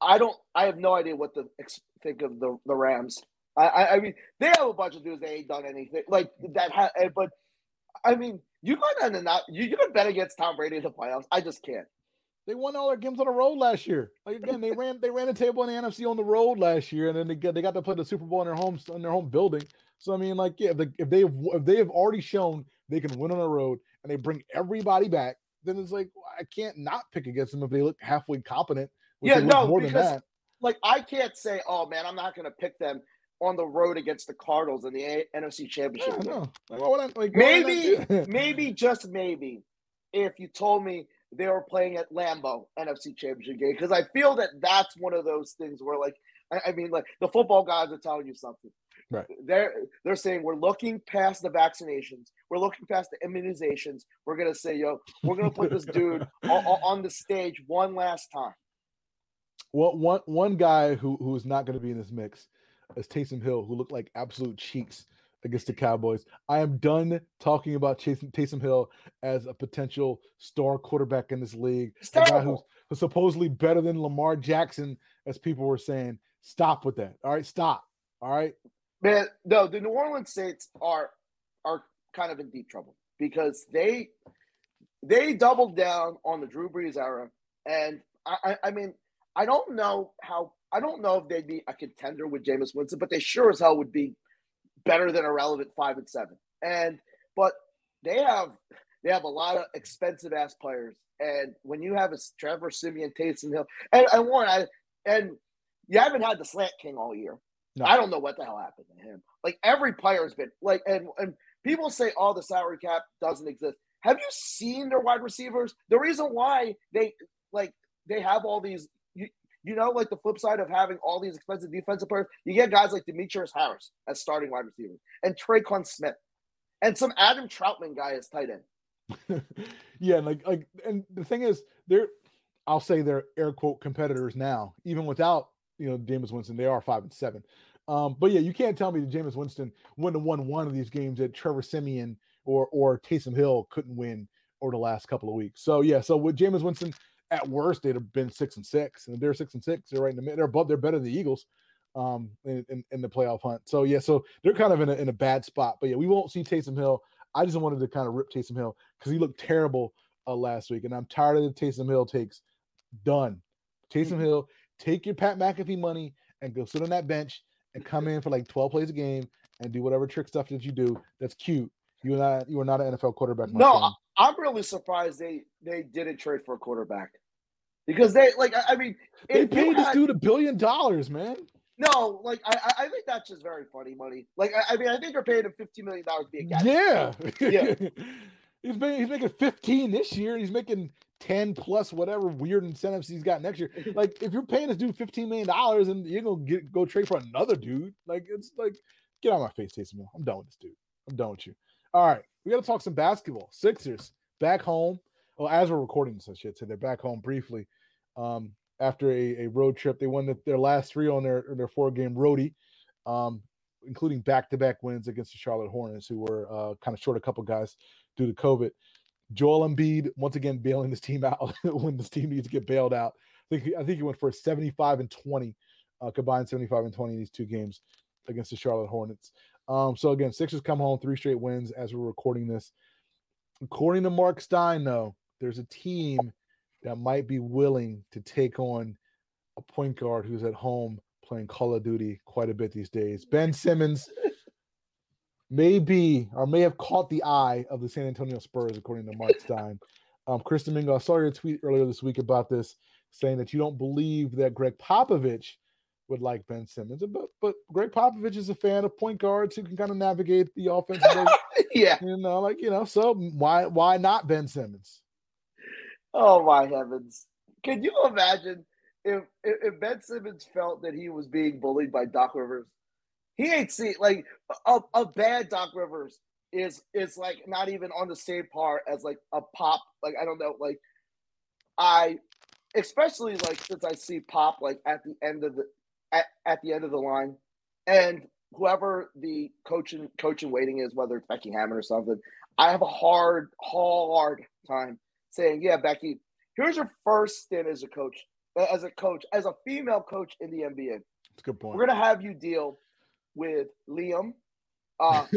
I don't. I have no idea what to ex- think of the the Rams. I, I, I mean, they have a bunch of dudes. They ain't done anything like that. Ha- eh, but I mean, you gotta not. You you can bet against Tom Brady in the playoffs. I just can't. They won all their games on the road last year. Like again, they ran they ran a table in the NFC on the road last year, and then they got they got to play the Super Bowl in their home in their home building. So I mean, like yeah, if, they, if they have if they have already shown they can win on the road and they bring everybody back, then it's like I can't not pick against them if they look halfway competent. Yeah, no, more than because- that. Like I can't say, oh man, I'm not gonna pick them on the road against the Cardinals in the A- NFC Championship. Yeah, no. Like, I, like, why would I Maybe, maybe just maybe, if you told me they were playing at Lambeau NFC Championship game, because I feel that that's one of those things where, like, I, I mean, like the football gods are telling you something. Right. They're they're saying we're looking past the vaccinations. We're looking past the immunizations. We're gonna say, yo, we're gonna put this dude on, on the stage one last time. Well, one one guy who who is not going to be in this mix is Taysom Hill, who looked like absolute cheeks against the Cowboys. I am done talking about Taysom, Taysom Hill as a potential star quarterback in this league. It's A guy who's, who's supposedly better than Lamar Jackson, as people were saying. Stop with that. All right, stop. All right. Man, no, the New Orleans Saints are are kind of in deep trouble because they they doubled down on the Drew Brees era, and I, I, I mean, I don't know how I don't know if they'd be a contender with Jameis Winston, but they sure as hell would be better than a relevant five and seven. And but they have they have a lot of expensive ass players, and when you have a Trevor Siemian, Taysom Hill, and, and Warren, I, and you haven't had the slant king all year. No. I don't know what the hell happened to him. Like every player's been like, and and people say, "Oh, the salary cap doesn't exist." Have you seen their wide receivers? The reason why they like they have all these, you, know, like the flip side of having all these expensive defensive players, you get guys like Demetrius Harris as starting wide receivers, and Tre'Quan Smith, and some Adam Trautman guy as tight end. yeah, and like like and the thing is, they're I'll say they're air quote competitors now, even without you know Jameis Winston. They are five and seven. Um, but yeah, you can't tell me that Jameis Winston wouldn't have won one of these games that Trevor Siemian or or Taysom Hill couldn't win over the last couple of weeks. So yeah, so with Jameis Winston, at worst they'd have been six and six, and they're six and six. They're right in the middle. They're above. They're better than the Eagles um in, in, in the playoff hunt. So yeah, so they're kind of in a, in a bad spot. But yeah, we won't see Taysom Hill. I just wanted to kind of rip Taysom Hill because he looked terrible uh, last week, and I'm tired of the Taysom Hill takes. Done. Taysom Hill, take your Pat McAfee money and go sit on that bench and come in for like 12 plays a game and do whatever trick stuff that you do. That's cute. You are not you are not an NFL quarterback. No, friend. I'm really surprised they they didn't trade for a quarterback because they like. I, I mean, they paid this dude a billion dollars, man. No, like I, I- think that's just very funny money. Like I, I mean, I think they're paying him fifteen million dollars to be a guy. Yeah, Yeah. he's making he's making 15 this year. and He's making 10 plus whatever weird incentives he's got next year. Like if you're paying this dude 15 million dollars and you're gonna get go trade for another dude, like it's like get out of my face, Taysom Hill. I'm done with this dude. I'm done with you. All right, we got to talk some basketball. Sixers back home. Well, as we're recording this, should say they're back home briefly. Um, after a, a road trip, they won the, their last three on their their four game roadie, um, including back to back wins against the Charlotte Hornets, who were uh, kind of short a couple guys due to COVID. Joel Embiid once again bailing this team out when this team needs to get bailed out. I think I think he went for 75 and 20, uh, combined 75 and 20 in these two games against the Charlotte Hornets. Um, so again, Sixers come home three straight wins as we're recording this. According to Mark Stein, though, there's a team that might be willing to take on a point guard who's at home playing Call of Duty quite a bit these days. Ben Simmons may be or may have caught the eye of the San Antonio Spurs, according to Mark Stein. Um, Chris Domingo, I saw your tweet earlier this week about this, saying that you don't believe that Gregg Popovich would like Ben Simmons, but but Gregg Popovich is a fan of point guards who can kind of navigate the offense. yeah. you know, like you know, so why why not Ben Simmons? Oh my heavens! Can you imagine if, if if Ben Simmons felt that he was being bullied by Doc Rivers? He ain't seen like a, a bad Doc Rivers is is like not even on the same par as like a pop. Like I don't know, like I especially like since I see pop like at the end of the at, at the end of the line, and whoever the coach and coach in waiting is, whether it's Becky Hammon or something, I have a hard hard time saying, yeah, Becky, here's your first stint as a coach, uh, as a coach, as a female coach in the NBA. It's a good point. We're gonna have you deal with Liam uh,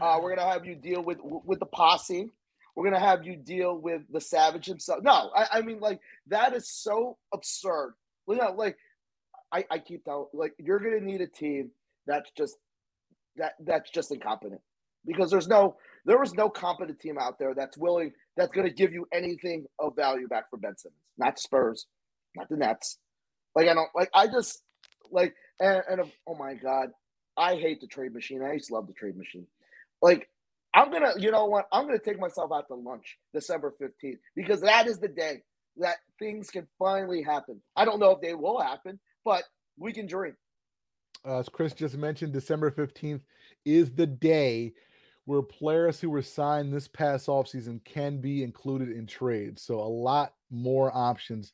uh, we're gonna have you deal with with the posse. We're gonna have you deal with the Savage himself. No, I, I mean like that is so absurd. You know, like I, I keep telling like you're gonna need a team that's just that that's just incompetent because there's no there is no competent team out there that's willing that's going to give you anything of value back for Ben Simmons. Not Spurs, not the Nets. Like I don't like I just like and, and oh my god, I hate the trade machine. I used to love the trade machine. Like I'm gonna, you know what? I'm gonna take myself out to lunch December 15th because that is the day that things can finally happen. I don't know if they will happen, but we can dream. Uh, as Chris just mentioned, December 15th is the day where players who were signed this past offseason can be included in trades. So a lot more options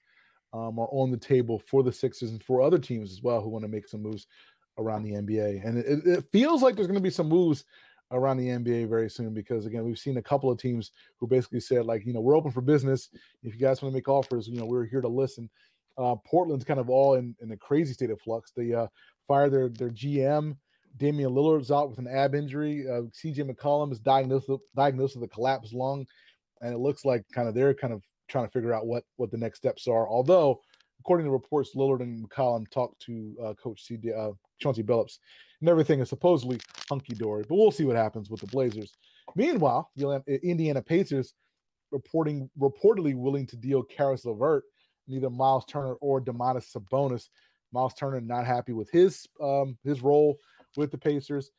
um, are on the table for the Sixers and for other teams as well who want to make some moves around the NBA. And it, it feels like there's going to be some moves around the NBA very soon because again, we've seen a couple of teams who basically said like, you know, we're open for business. If you guys want to make offers, you know, we're here to listen. Uh, Portland's kind of all in, in a crazy state of flux. They uh, fired their their GM. Damian Lillard's out with an ab injury. Uh, CJ McCollum is diagnosed diagnosed with a collapsed lung, and it looks like kind of they're kind of trying to figure out what what the next steps are. Although, according to reports, Lillard and McCollum talked to uh, Coach CD, uh, Chauncey Billups, and everything is supposedly hunky dory. But we'll see what happens with the Blazers. Meanwhile, the Indiana Pacers reporting reportedly willing to deal Caris LeVert neither Miles Turner or Domantas Sabonis. Miles Turner not happy with his um, his role with the Pacers.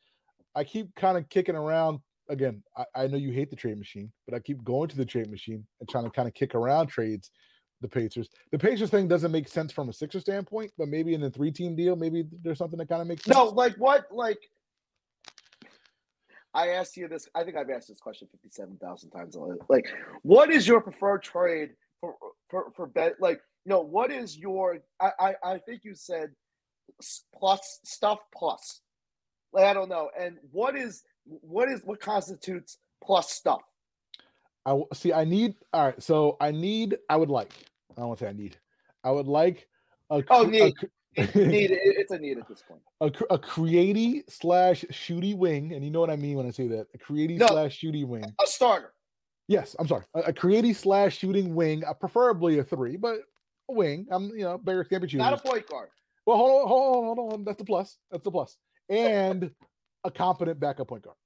I keep kind of kicking around. Again, I, I, know you hate the trade machine, but I keep going to the trade machine and trying to kind of kick around trades. The Pacers. The Pacers thing doesn't make sense from a Sixer standpoint, but maybe in a three team deal, maybe there's something that kind of makes sense. No, like what? Like I asked you this. I think I've asked this question fifty-seven thousand times. Like, what is your preferred trade for for for bet like know what is your I, I i think you said plus stuff plus like i don't know and what is what is what constitutes plus stuff i see i need all right so i need i would like i don't want to say i need i would like a oh need a, need it's a need at this point a, a creaty slash shooty wing and you know what i mean when i say that a creaty no, slash shooty wing a starter Yes, I'm sorry. A, a creative slash shooting wing, uh, preferably a three, but a wing. I'm you know Bears can't be. Not a point guard. Well, hold on, hold on, hold on. That's the plus. That's the plus. And a competent backup point guard.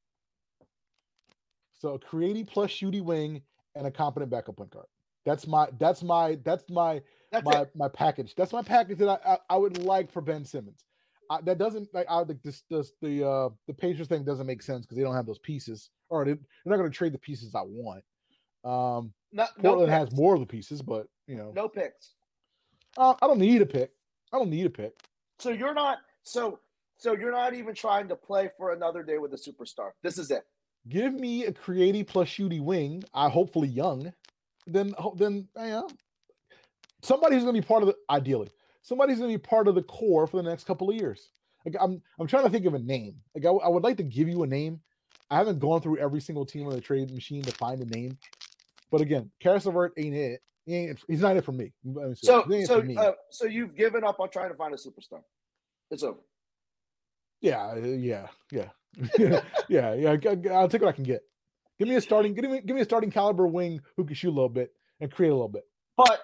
So a creative plus shooting wing and a competent backup point guard. That's my that's my that's my that's my it. my package. That's my package that I, I, I would like for Ben Simmons. I, that doesn't like I like this, this the uh the Pacers thing doesn't make sense because they don't have those pieces, or they, are not going to trade the pieces I want. Um, Not, Portland no has more of the pieces, but you know, no picks. Uh, I don't need a pick. I don't need a pick. So you're not so so you're not even trying to play for another day with a superstar. This is it. Give me a creative plus shooty wing. I hopefully young. Then then yeah, somebody who's going to be part of the ideally somebody's going to be part of the core for the next couple of years. Like I'm I'm trying to think of a name. Like I, I would like to give you a name. I haven't gone through every single team on the trade machine to find a name. But again, LeVert ain't it. He ain't, he's not it for me. So, so, uh, so you've given up on trying to find a superstar. It's over. Yeah, uh, yeah, yeah, yeah, yeah. I'll take what I can get. Give me a starting. Give me, give me a starting caliber wing who can shoot a little bit and create a little bit. But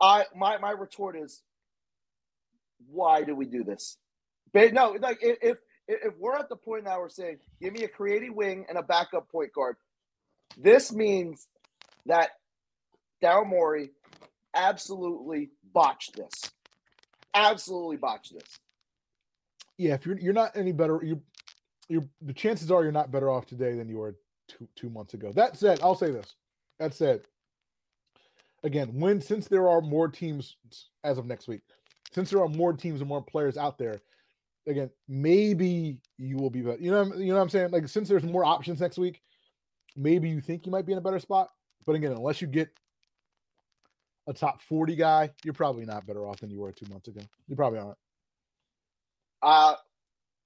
I, my, my retort is, why do we do this? But no, like if if we're at the point now we're saying, give me a creative wing and a backup point guard, this means that Daryl Morey absolutely botched this. Absolutely botched this. Yeah, if you're you're not any better, you you the chances are you're not better off today than you were two two months ago. That said, I'll say this. That said, again, when since there are more teams as of next week, since there are more teams and more players out there, again, maybe you will be better. You know, you know what I'm saying? Like since there's more options next week, maybe you think you might be in a better spot. But again, unless you get a top 40 guy, you're probably not better off than you were two months ago. You probably aren't. Uh,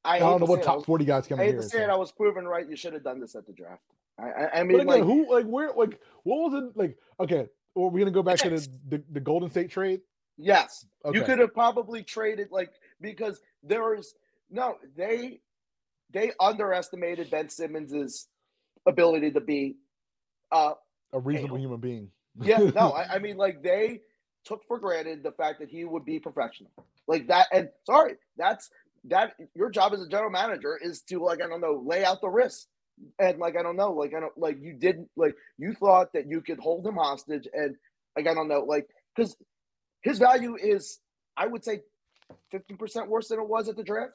I, I don't know what top was, 40 guys coming I hate here. to say it, I was proven right. You should have done this at the draft. I, I, I mean, again, like, who, like, where, like, what was it? Like, okay, well, we're gonna go back to the, the, the Golden State trade. Yes, okay. you could have probably traded like because there is no they they underestimated Ben Simmons's ability to be uh, a reasonable human being. yeah, no, I, I, mean, like they took for granted the fact that he would be professional, like that. And sorry, that's that. Your job as a general manager is to like I don't know, lay out the risks. And like I don't know, like I don't like you didn't like you thought that you could hold him hostage, and like I don't know, like because his value is I would say fifty percent worse than it was at the draft.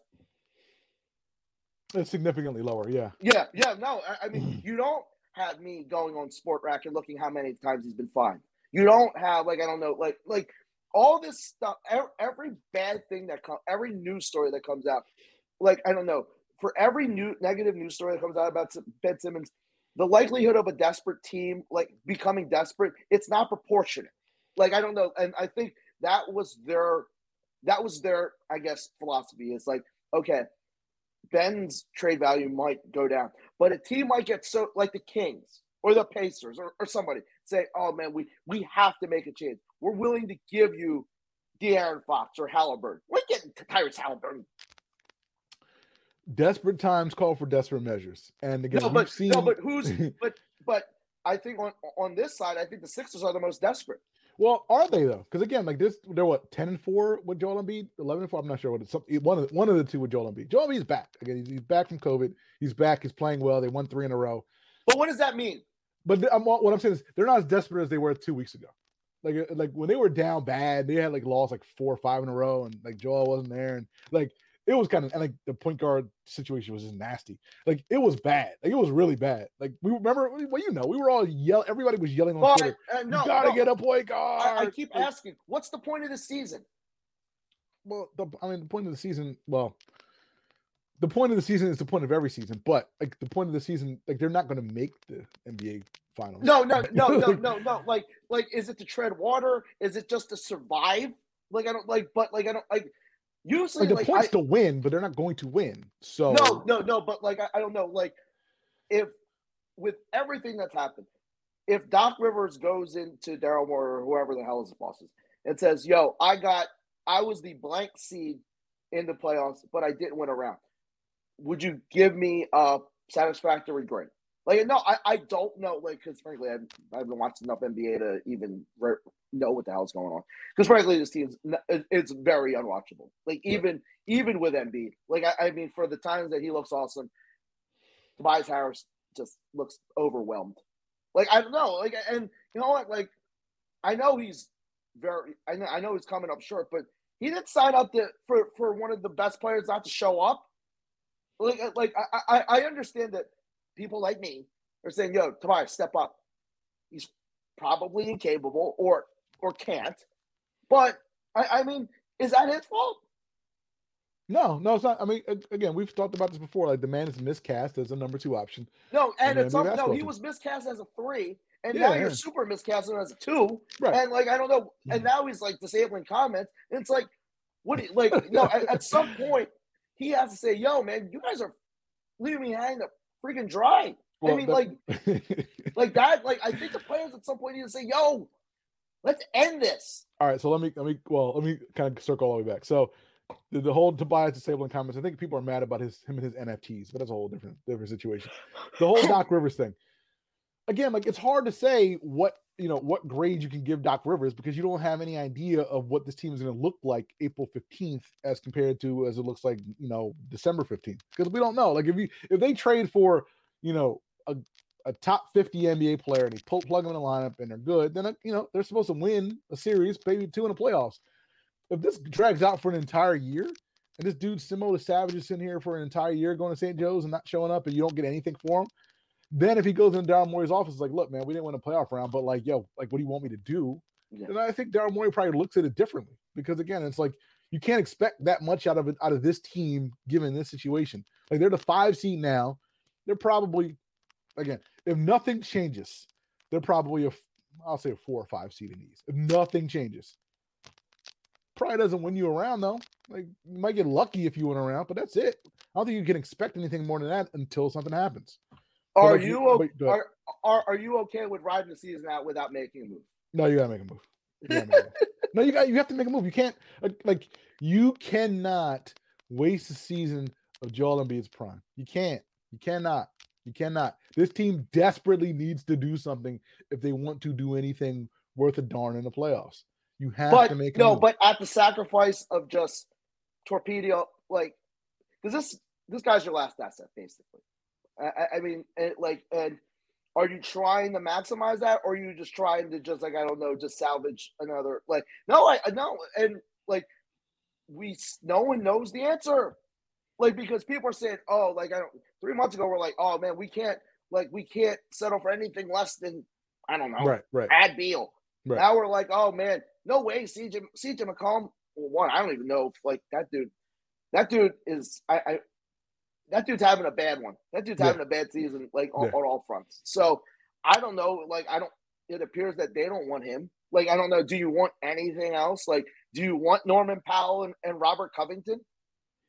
It's significantly lower, yeah. Yeah, yeah. No, I, I mean you don't have me going on Spotrac and looking how many times he's been fined. You don't have like I don't know like like all this stuff, every, bad thing that comes, every news story that comes out, like I don't know, for every new negative news story that comes out about Ben Simmons, the likelihood of a desperate team like becoming desperate, it's not proportionate. Like I don't know, and I think that was their that was their I guess philosophy. It's like okay, Ben's trade value might go down, but a team might get so like the Kings or the Pacers or, or somebody say, "Oh man, we we have to make a change. We're willing to give you De'Aaron Fox or Halliburton. We're getting Tyrese Halliburton." Desperate times call for desperate measures, and again, no, but seen... no, but who's but but I think on on this side, I think the Sixers are the most desperate. Well, are they though? Because again, like this, they're what ten and four with Joel Embiid, eleven and four. I'm not sure what it's. One of the, one of the two with Joel Embiid. Joel Embiid's back again. He's, he's back from COVID. He's back. He's playing well. They won three in a row. But what does that mean? But I'm, what I'm saying is they're not as desperate as they were two weeks ago. Like uh, like when they were down bad, they had like lost like four or five in a row, and like Joel wasn't there, and like it was kind of and like the point guard situation was just nasty. Like it was bad. Like it was really bad. Like we remember, well, you know, we were all yell. Everybody was yelling on well, Twitter. Uh, no, you gotta no. get a point guard. I, I keep like, asking, what's the point of the season? Well, the, I mean, the point of the season. Well, the point of the season is the point of every season. But like the point of the season, like they're not going to make the NBA finals. No, no, no, no, no, no. Like, like, is it to tread water? Is it just to survive? Like, I don't like, but like, I don't like. Usually, like the like, points I, to win, but they're not going to win. So no, no, no. But like, I, I don't know. Like, if with everything that's happened, if Doc Rivers goes into Daryl Morey or whoever the hell is his boss is and says, "Yo, I got, I was the blank seed in the playoffs, but I didn't win a round," would you give me a satisfactory grade? Like, no, I, I don't know. Like, because frankly, I've, I've been watching enough NBA to even re- know what the hell's going on. Because frankly, this team's it, it's very unwatchable. Like, even even with Embiid, like I, I mean, for the times that he looks awesome, Tobias Harris just looks overwhelmed. Like I don't know, like and you know what, like I know he's very, I know, I know he's coming up short, but he didn't sign up to for for one of the best players not to show up. Like like I I, I understand that people like me are saying, "Yo, Tobias, step up." He's probably incapable or or can't, but I, I mean, is that his fault? No, no, it's not. I mean, again, we've talked about this before. Like the man is miscast as a number two option. No, and it's no, he was miscast as a three, and Yeah, now you're super miscasting as a two, Right. and like I don't know, and Mhm. now he's like disabling comments. And it's like, what? you- Like, no, at, at some point he has to say, "Yo, man, you guys are leaving me hanging freaking dry." I mean, like, like that. Like, I think the players at some point need to say, "Yo, let's end this." All right, so let me let me well let me kind of circle all the way back. So the, the whole Tobias disabling comments, I think people are mad about his him and his NFTs, but that's a whole different different situation. The whole Doc Rivers thing. Again, like it's hard to say what you know what grade you can give Doc Rivers because you don't have any idea of what this team is going to look like April 15th as compared to as it looks like, you know, December 15th. Because we don't know. Like if you if they trade for, you know, a a top 50 NBA player and they pull, plug them in the lineup and they're good, then you know they're supposed to win a series, maybe two in the playoffs. If this drags out for an entire year, and this dude Simo the Savage is sitting here for an entire year going to St. Joe's and not showing up, and you don't get anything for him, then if he goes in Daryl Morey's office, it's like, look, man, we didn't win a playoff round, but like, yo, like, what do you want me to do? Yeah. And I think Daryl Morey probably looks at it differently because again, it's like you can't expect that much out of it out of this team given this situation. Like they're the five seed now. They're probably again, if nothing changes, they're probably a I'll say a four or five seed in these. If nothing changes. Probably doesn't win you around though. Like you might get lucky if you win around, but that's it. I don't think you can expect anything more than that until something happens. But Are you but o- are, are are you okay with riding the season out without making a move? No, you gotta make a move. You make a move. no, you got you have to make a move. You can't like, you cannot waste the season of Joel Embiid's prime. You can't. You cannot. You cannot. This team desperately needs to do something if they want to do anything worth a darn in the playoffs. You have but to make a no, move. but at the sacrifice of just torpedo, like because this this guy's your last asset, basically. I, I- mean, and like, and are you trying to maximize that, or are you just trying to just like I don't know, just salvage another? Like, no, I know, and like we, no one knows the answer. Like because people are saying, oh, like I don't. Three months ago, we're like, oh man, we can't, like we can't settle for anything less than I don't know, right, right. Brad Beal. Right. Now we're like, oh man, no way. CJ CJ McCollum. Well, one, I don't even know if like that dude. That dude is I, I that dude's having a bad one. That dude's Yeah. having a bad season, like on, Yeah. on all fronts. So I don't know. Like I don't. It appears that they don't want him. Like I don't know. Do you want anything else? Like do you want Norman Powell and, and Robert Covington,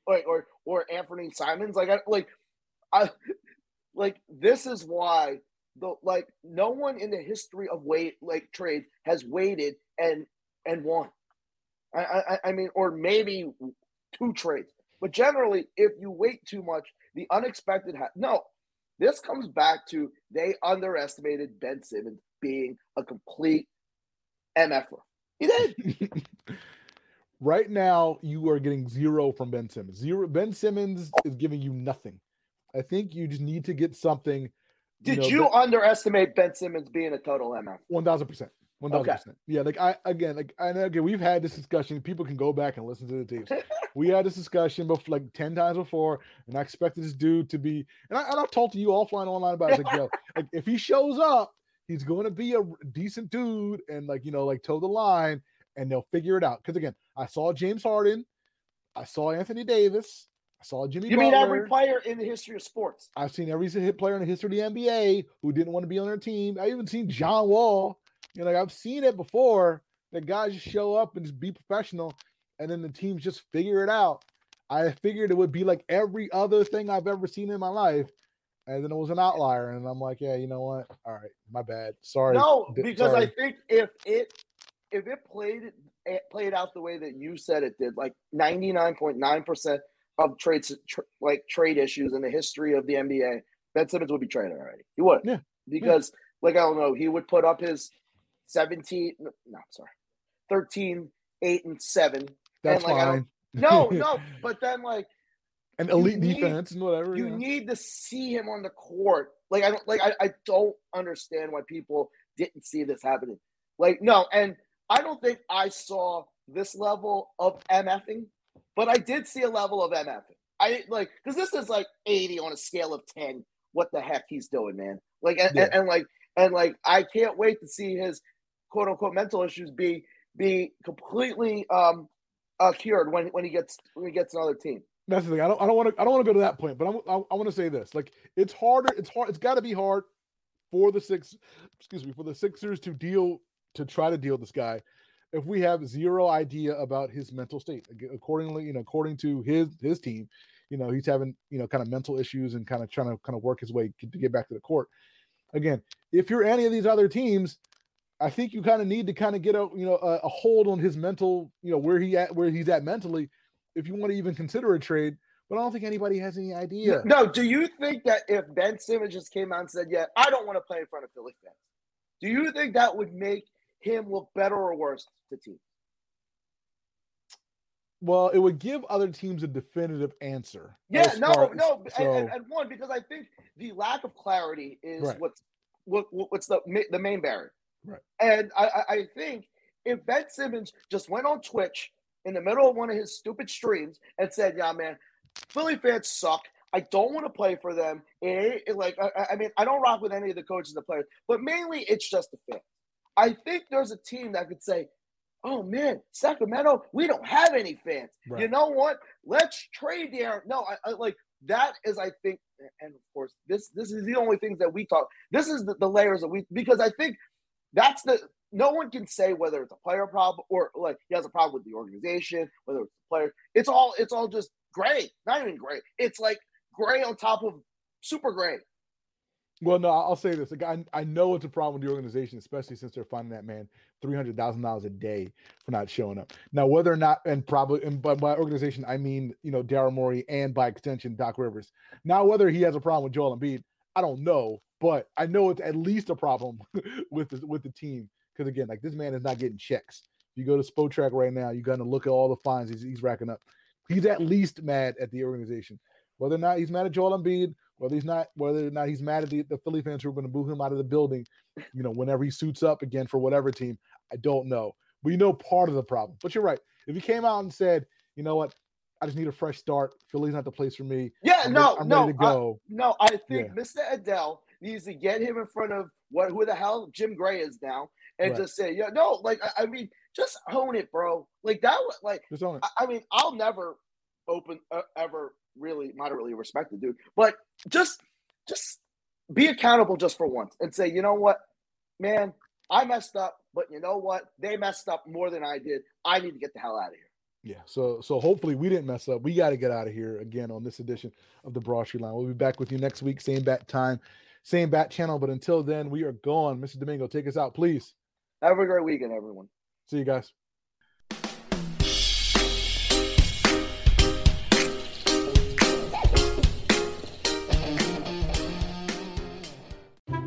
or or or Anthony Simons? Like I like I like this is why the like no one in the history of wait like trade has waited and and won. I, I I mean, or maybe two trades. But generally, if you wait too much, the unexpected ha- no. This comes back to they underestimated Ben Simmons being a complete MFer. He did. right now, you are getting zero from Ben Simmons. Zero. Ben Simmons is giving you nothing. I think you just need to get something. Did know, you that- underestimate Ben Simmons being a total MF? One thousand percent. One thousand percent. Yeah, like I again, like I know again, we've had this discussion. People can go back and listen to the tapes. we had this discussion before, like ten times before, and I expected this dude to be. And I, and I've talked to you offline, online about it. Like, yo, like if he shows up, he's going to be a decent dude, and like you know, like toe the line, and they'll figure it out. Because again, I saw James Harden, I saw Anthony Davis, I saw Jimmy. You mean every player in the history of sports? I've seen every hit player in the history of the NBA who didn't want to be on their team. I even seen John Wall. You know, like I've seen it before. That guys just show up and just be professional, and then the teams just figure it out. I figured it would be like every other thing I've ever seen in my life, and then it was an outlier. And I'm like, yeah, you know what? All right, my bad. Sorry. No, because sorry. I think if it if it played it played out the way that you said it did, like ninety nine point nine percent of trades tr- like trade issues in the history of the NBA, Ben Simmons would be traded already. He would, Yeah. because like I don't know, he would put up his seventeen. No, sorry, 13, 8, and seven. that's and, like, fine. No, no, but then like an elite need- defense and whatever. you know. need to see him on the court. Like I don't like I, I don't understand why people didn't see this happening. Like no, and I don't think I saw this level of MFing, but I did see a level of MFing. I like because this is like 80 on a scale of 10. What the heck he's doing, man? Like and, Yeah. and, and like and like I can't wait to see his quote unquote mental issues be be completely um uh, cured when when he gets when he gets another team. That's the thing. I don't. I don't want to. I don't want to go to that point. But I'm, I, I want to say this. Like it's harder. It's hard. It's got to be hard for the six. Excuse me. For the Sixers to deal to try to deal this guy, if we have zero idea about his mental state. Accordingly, you know, according to his his team, you know, he's having you know kind of mental issues and kind of trying to kind of work his way to get back to the court. Again, if you're any of these other teams, I think you kind of need to kind of get a you know a, a hold on his mental, you know, where he at where he's at mentally if you want to even consider a trade. But I don't think anybody has any idea. No, do you think that if Ben Simmons just came out and said, "Yeah, I don't want to play in front of Philly fans," do you think that would make him look better or worse to teams? Well, it would give other teams a definitive answer. Yeah, no, far- no, and, so- and, and one because I think the lack of clarity is Right. what's what, what- what's the the main barrier. Right. And I, I I think if Ben Simmons just went on Twitch in the middle of one of his stupid streams and said, "Yeah, man, Philly fans suck. I don't want to play for them. It, it- like, I, I mean, I don't rock with any of the coaches and the players, but mainly it's just the fans. I think there's a team that could say, "Oh man, Sacramento, we don't have any fans. You know what? Let's trade there." No, I, I like that is I think, and of course, this this is the only things that we talk. This is the, the layers that we because I think that's the no one can say whether it's a player problem or like he has a problem with the organization, whether it's the player. It's all it's all just gray, not even gray. It's like gray on top of super gray. Well, no, I'll say this. Like, I, I know it's a problem with the organization, especially since they're finding that man three hundred thousand dollars a day for not showing up. Now, whether or not, and probably, and by, by organization, I mean you know Daryl Morey and by extension Doc Rivers. Now, whether he has a problem with Joel Embiid, I don't know, but I know it's at least a problem with the with the team because again, like this man is not getting checks. If you go to Spotrac right now, you're gonna look at all the fines he's, he's racking up. He's at least mad at the organization. Whether or not he's mad at Joel Embiid, whether he's not, whether or not he's mad at the, the Philly fans who are going to boo him out of the building, you know, whenever he suits up again for whatever team, I don't know. We know part of the problem. But you're right. If he came out and said, you know what, I just need a fresh start. Philly's not the place for me. Yeah, I'm, no, I'm no, ready to I- go. no. I think Yeah. Mr. Adele needs to get him in front of what who the hell Jim Gray is now, and Right. just say, yeah, no, like I, I mean, just own it, bro. Like that. Like Just own it. I, I mean, I'll never open uh, ever really moderately respect the dude, but just just be accountable just for once and say, you know what, man, I messed up, but you know what, they messed up more than I did. I need to get the hell out of here. Yeah. So so hopefully we didn't mess up. We got to get out of here again on this edition of the Broad Street Line. We'll be back with you next week, same bat time, same bat channel. But until then, we are gone. Mr. Domingo, take us out, please. Have a great weekend, everyone. See you guys.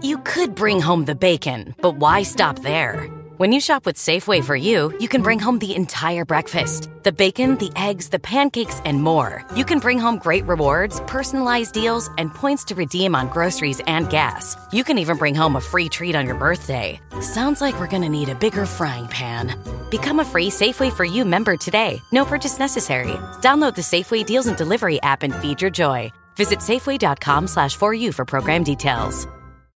You could bring home the bacon, but why stop there? When you shop with Safeway for you, you can bring home the entire breakfast the bacon, the eggs, the pancakes, and more. You can bring home great rewards, personalized deals, and points to redeem on groceries and gas. You can even bring home a free treat on your birthday. Sounds like we're gonna need a bigger frying pan. Become a free Safeway for You member today. No purchase necessary. Download the Safeway Deals and Delivery app and feed your joy. Visit safeway.com slash for you for program details.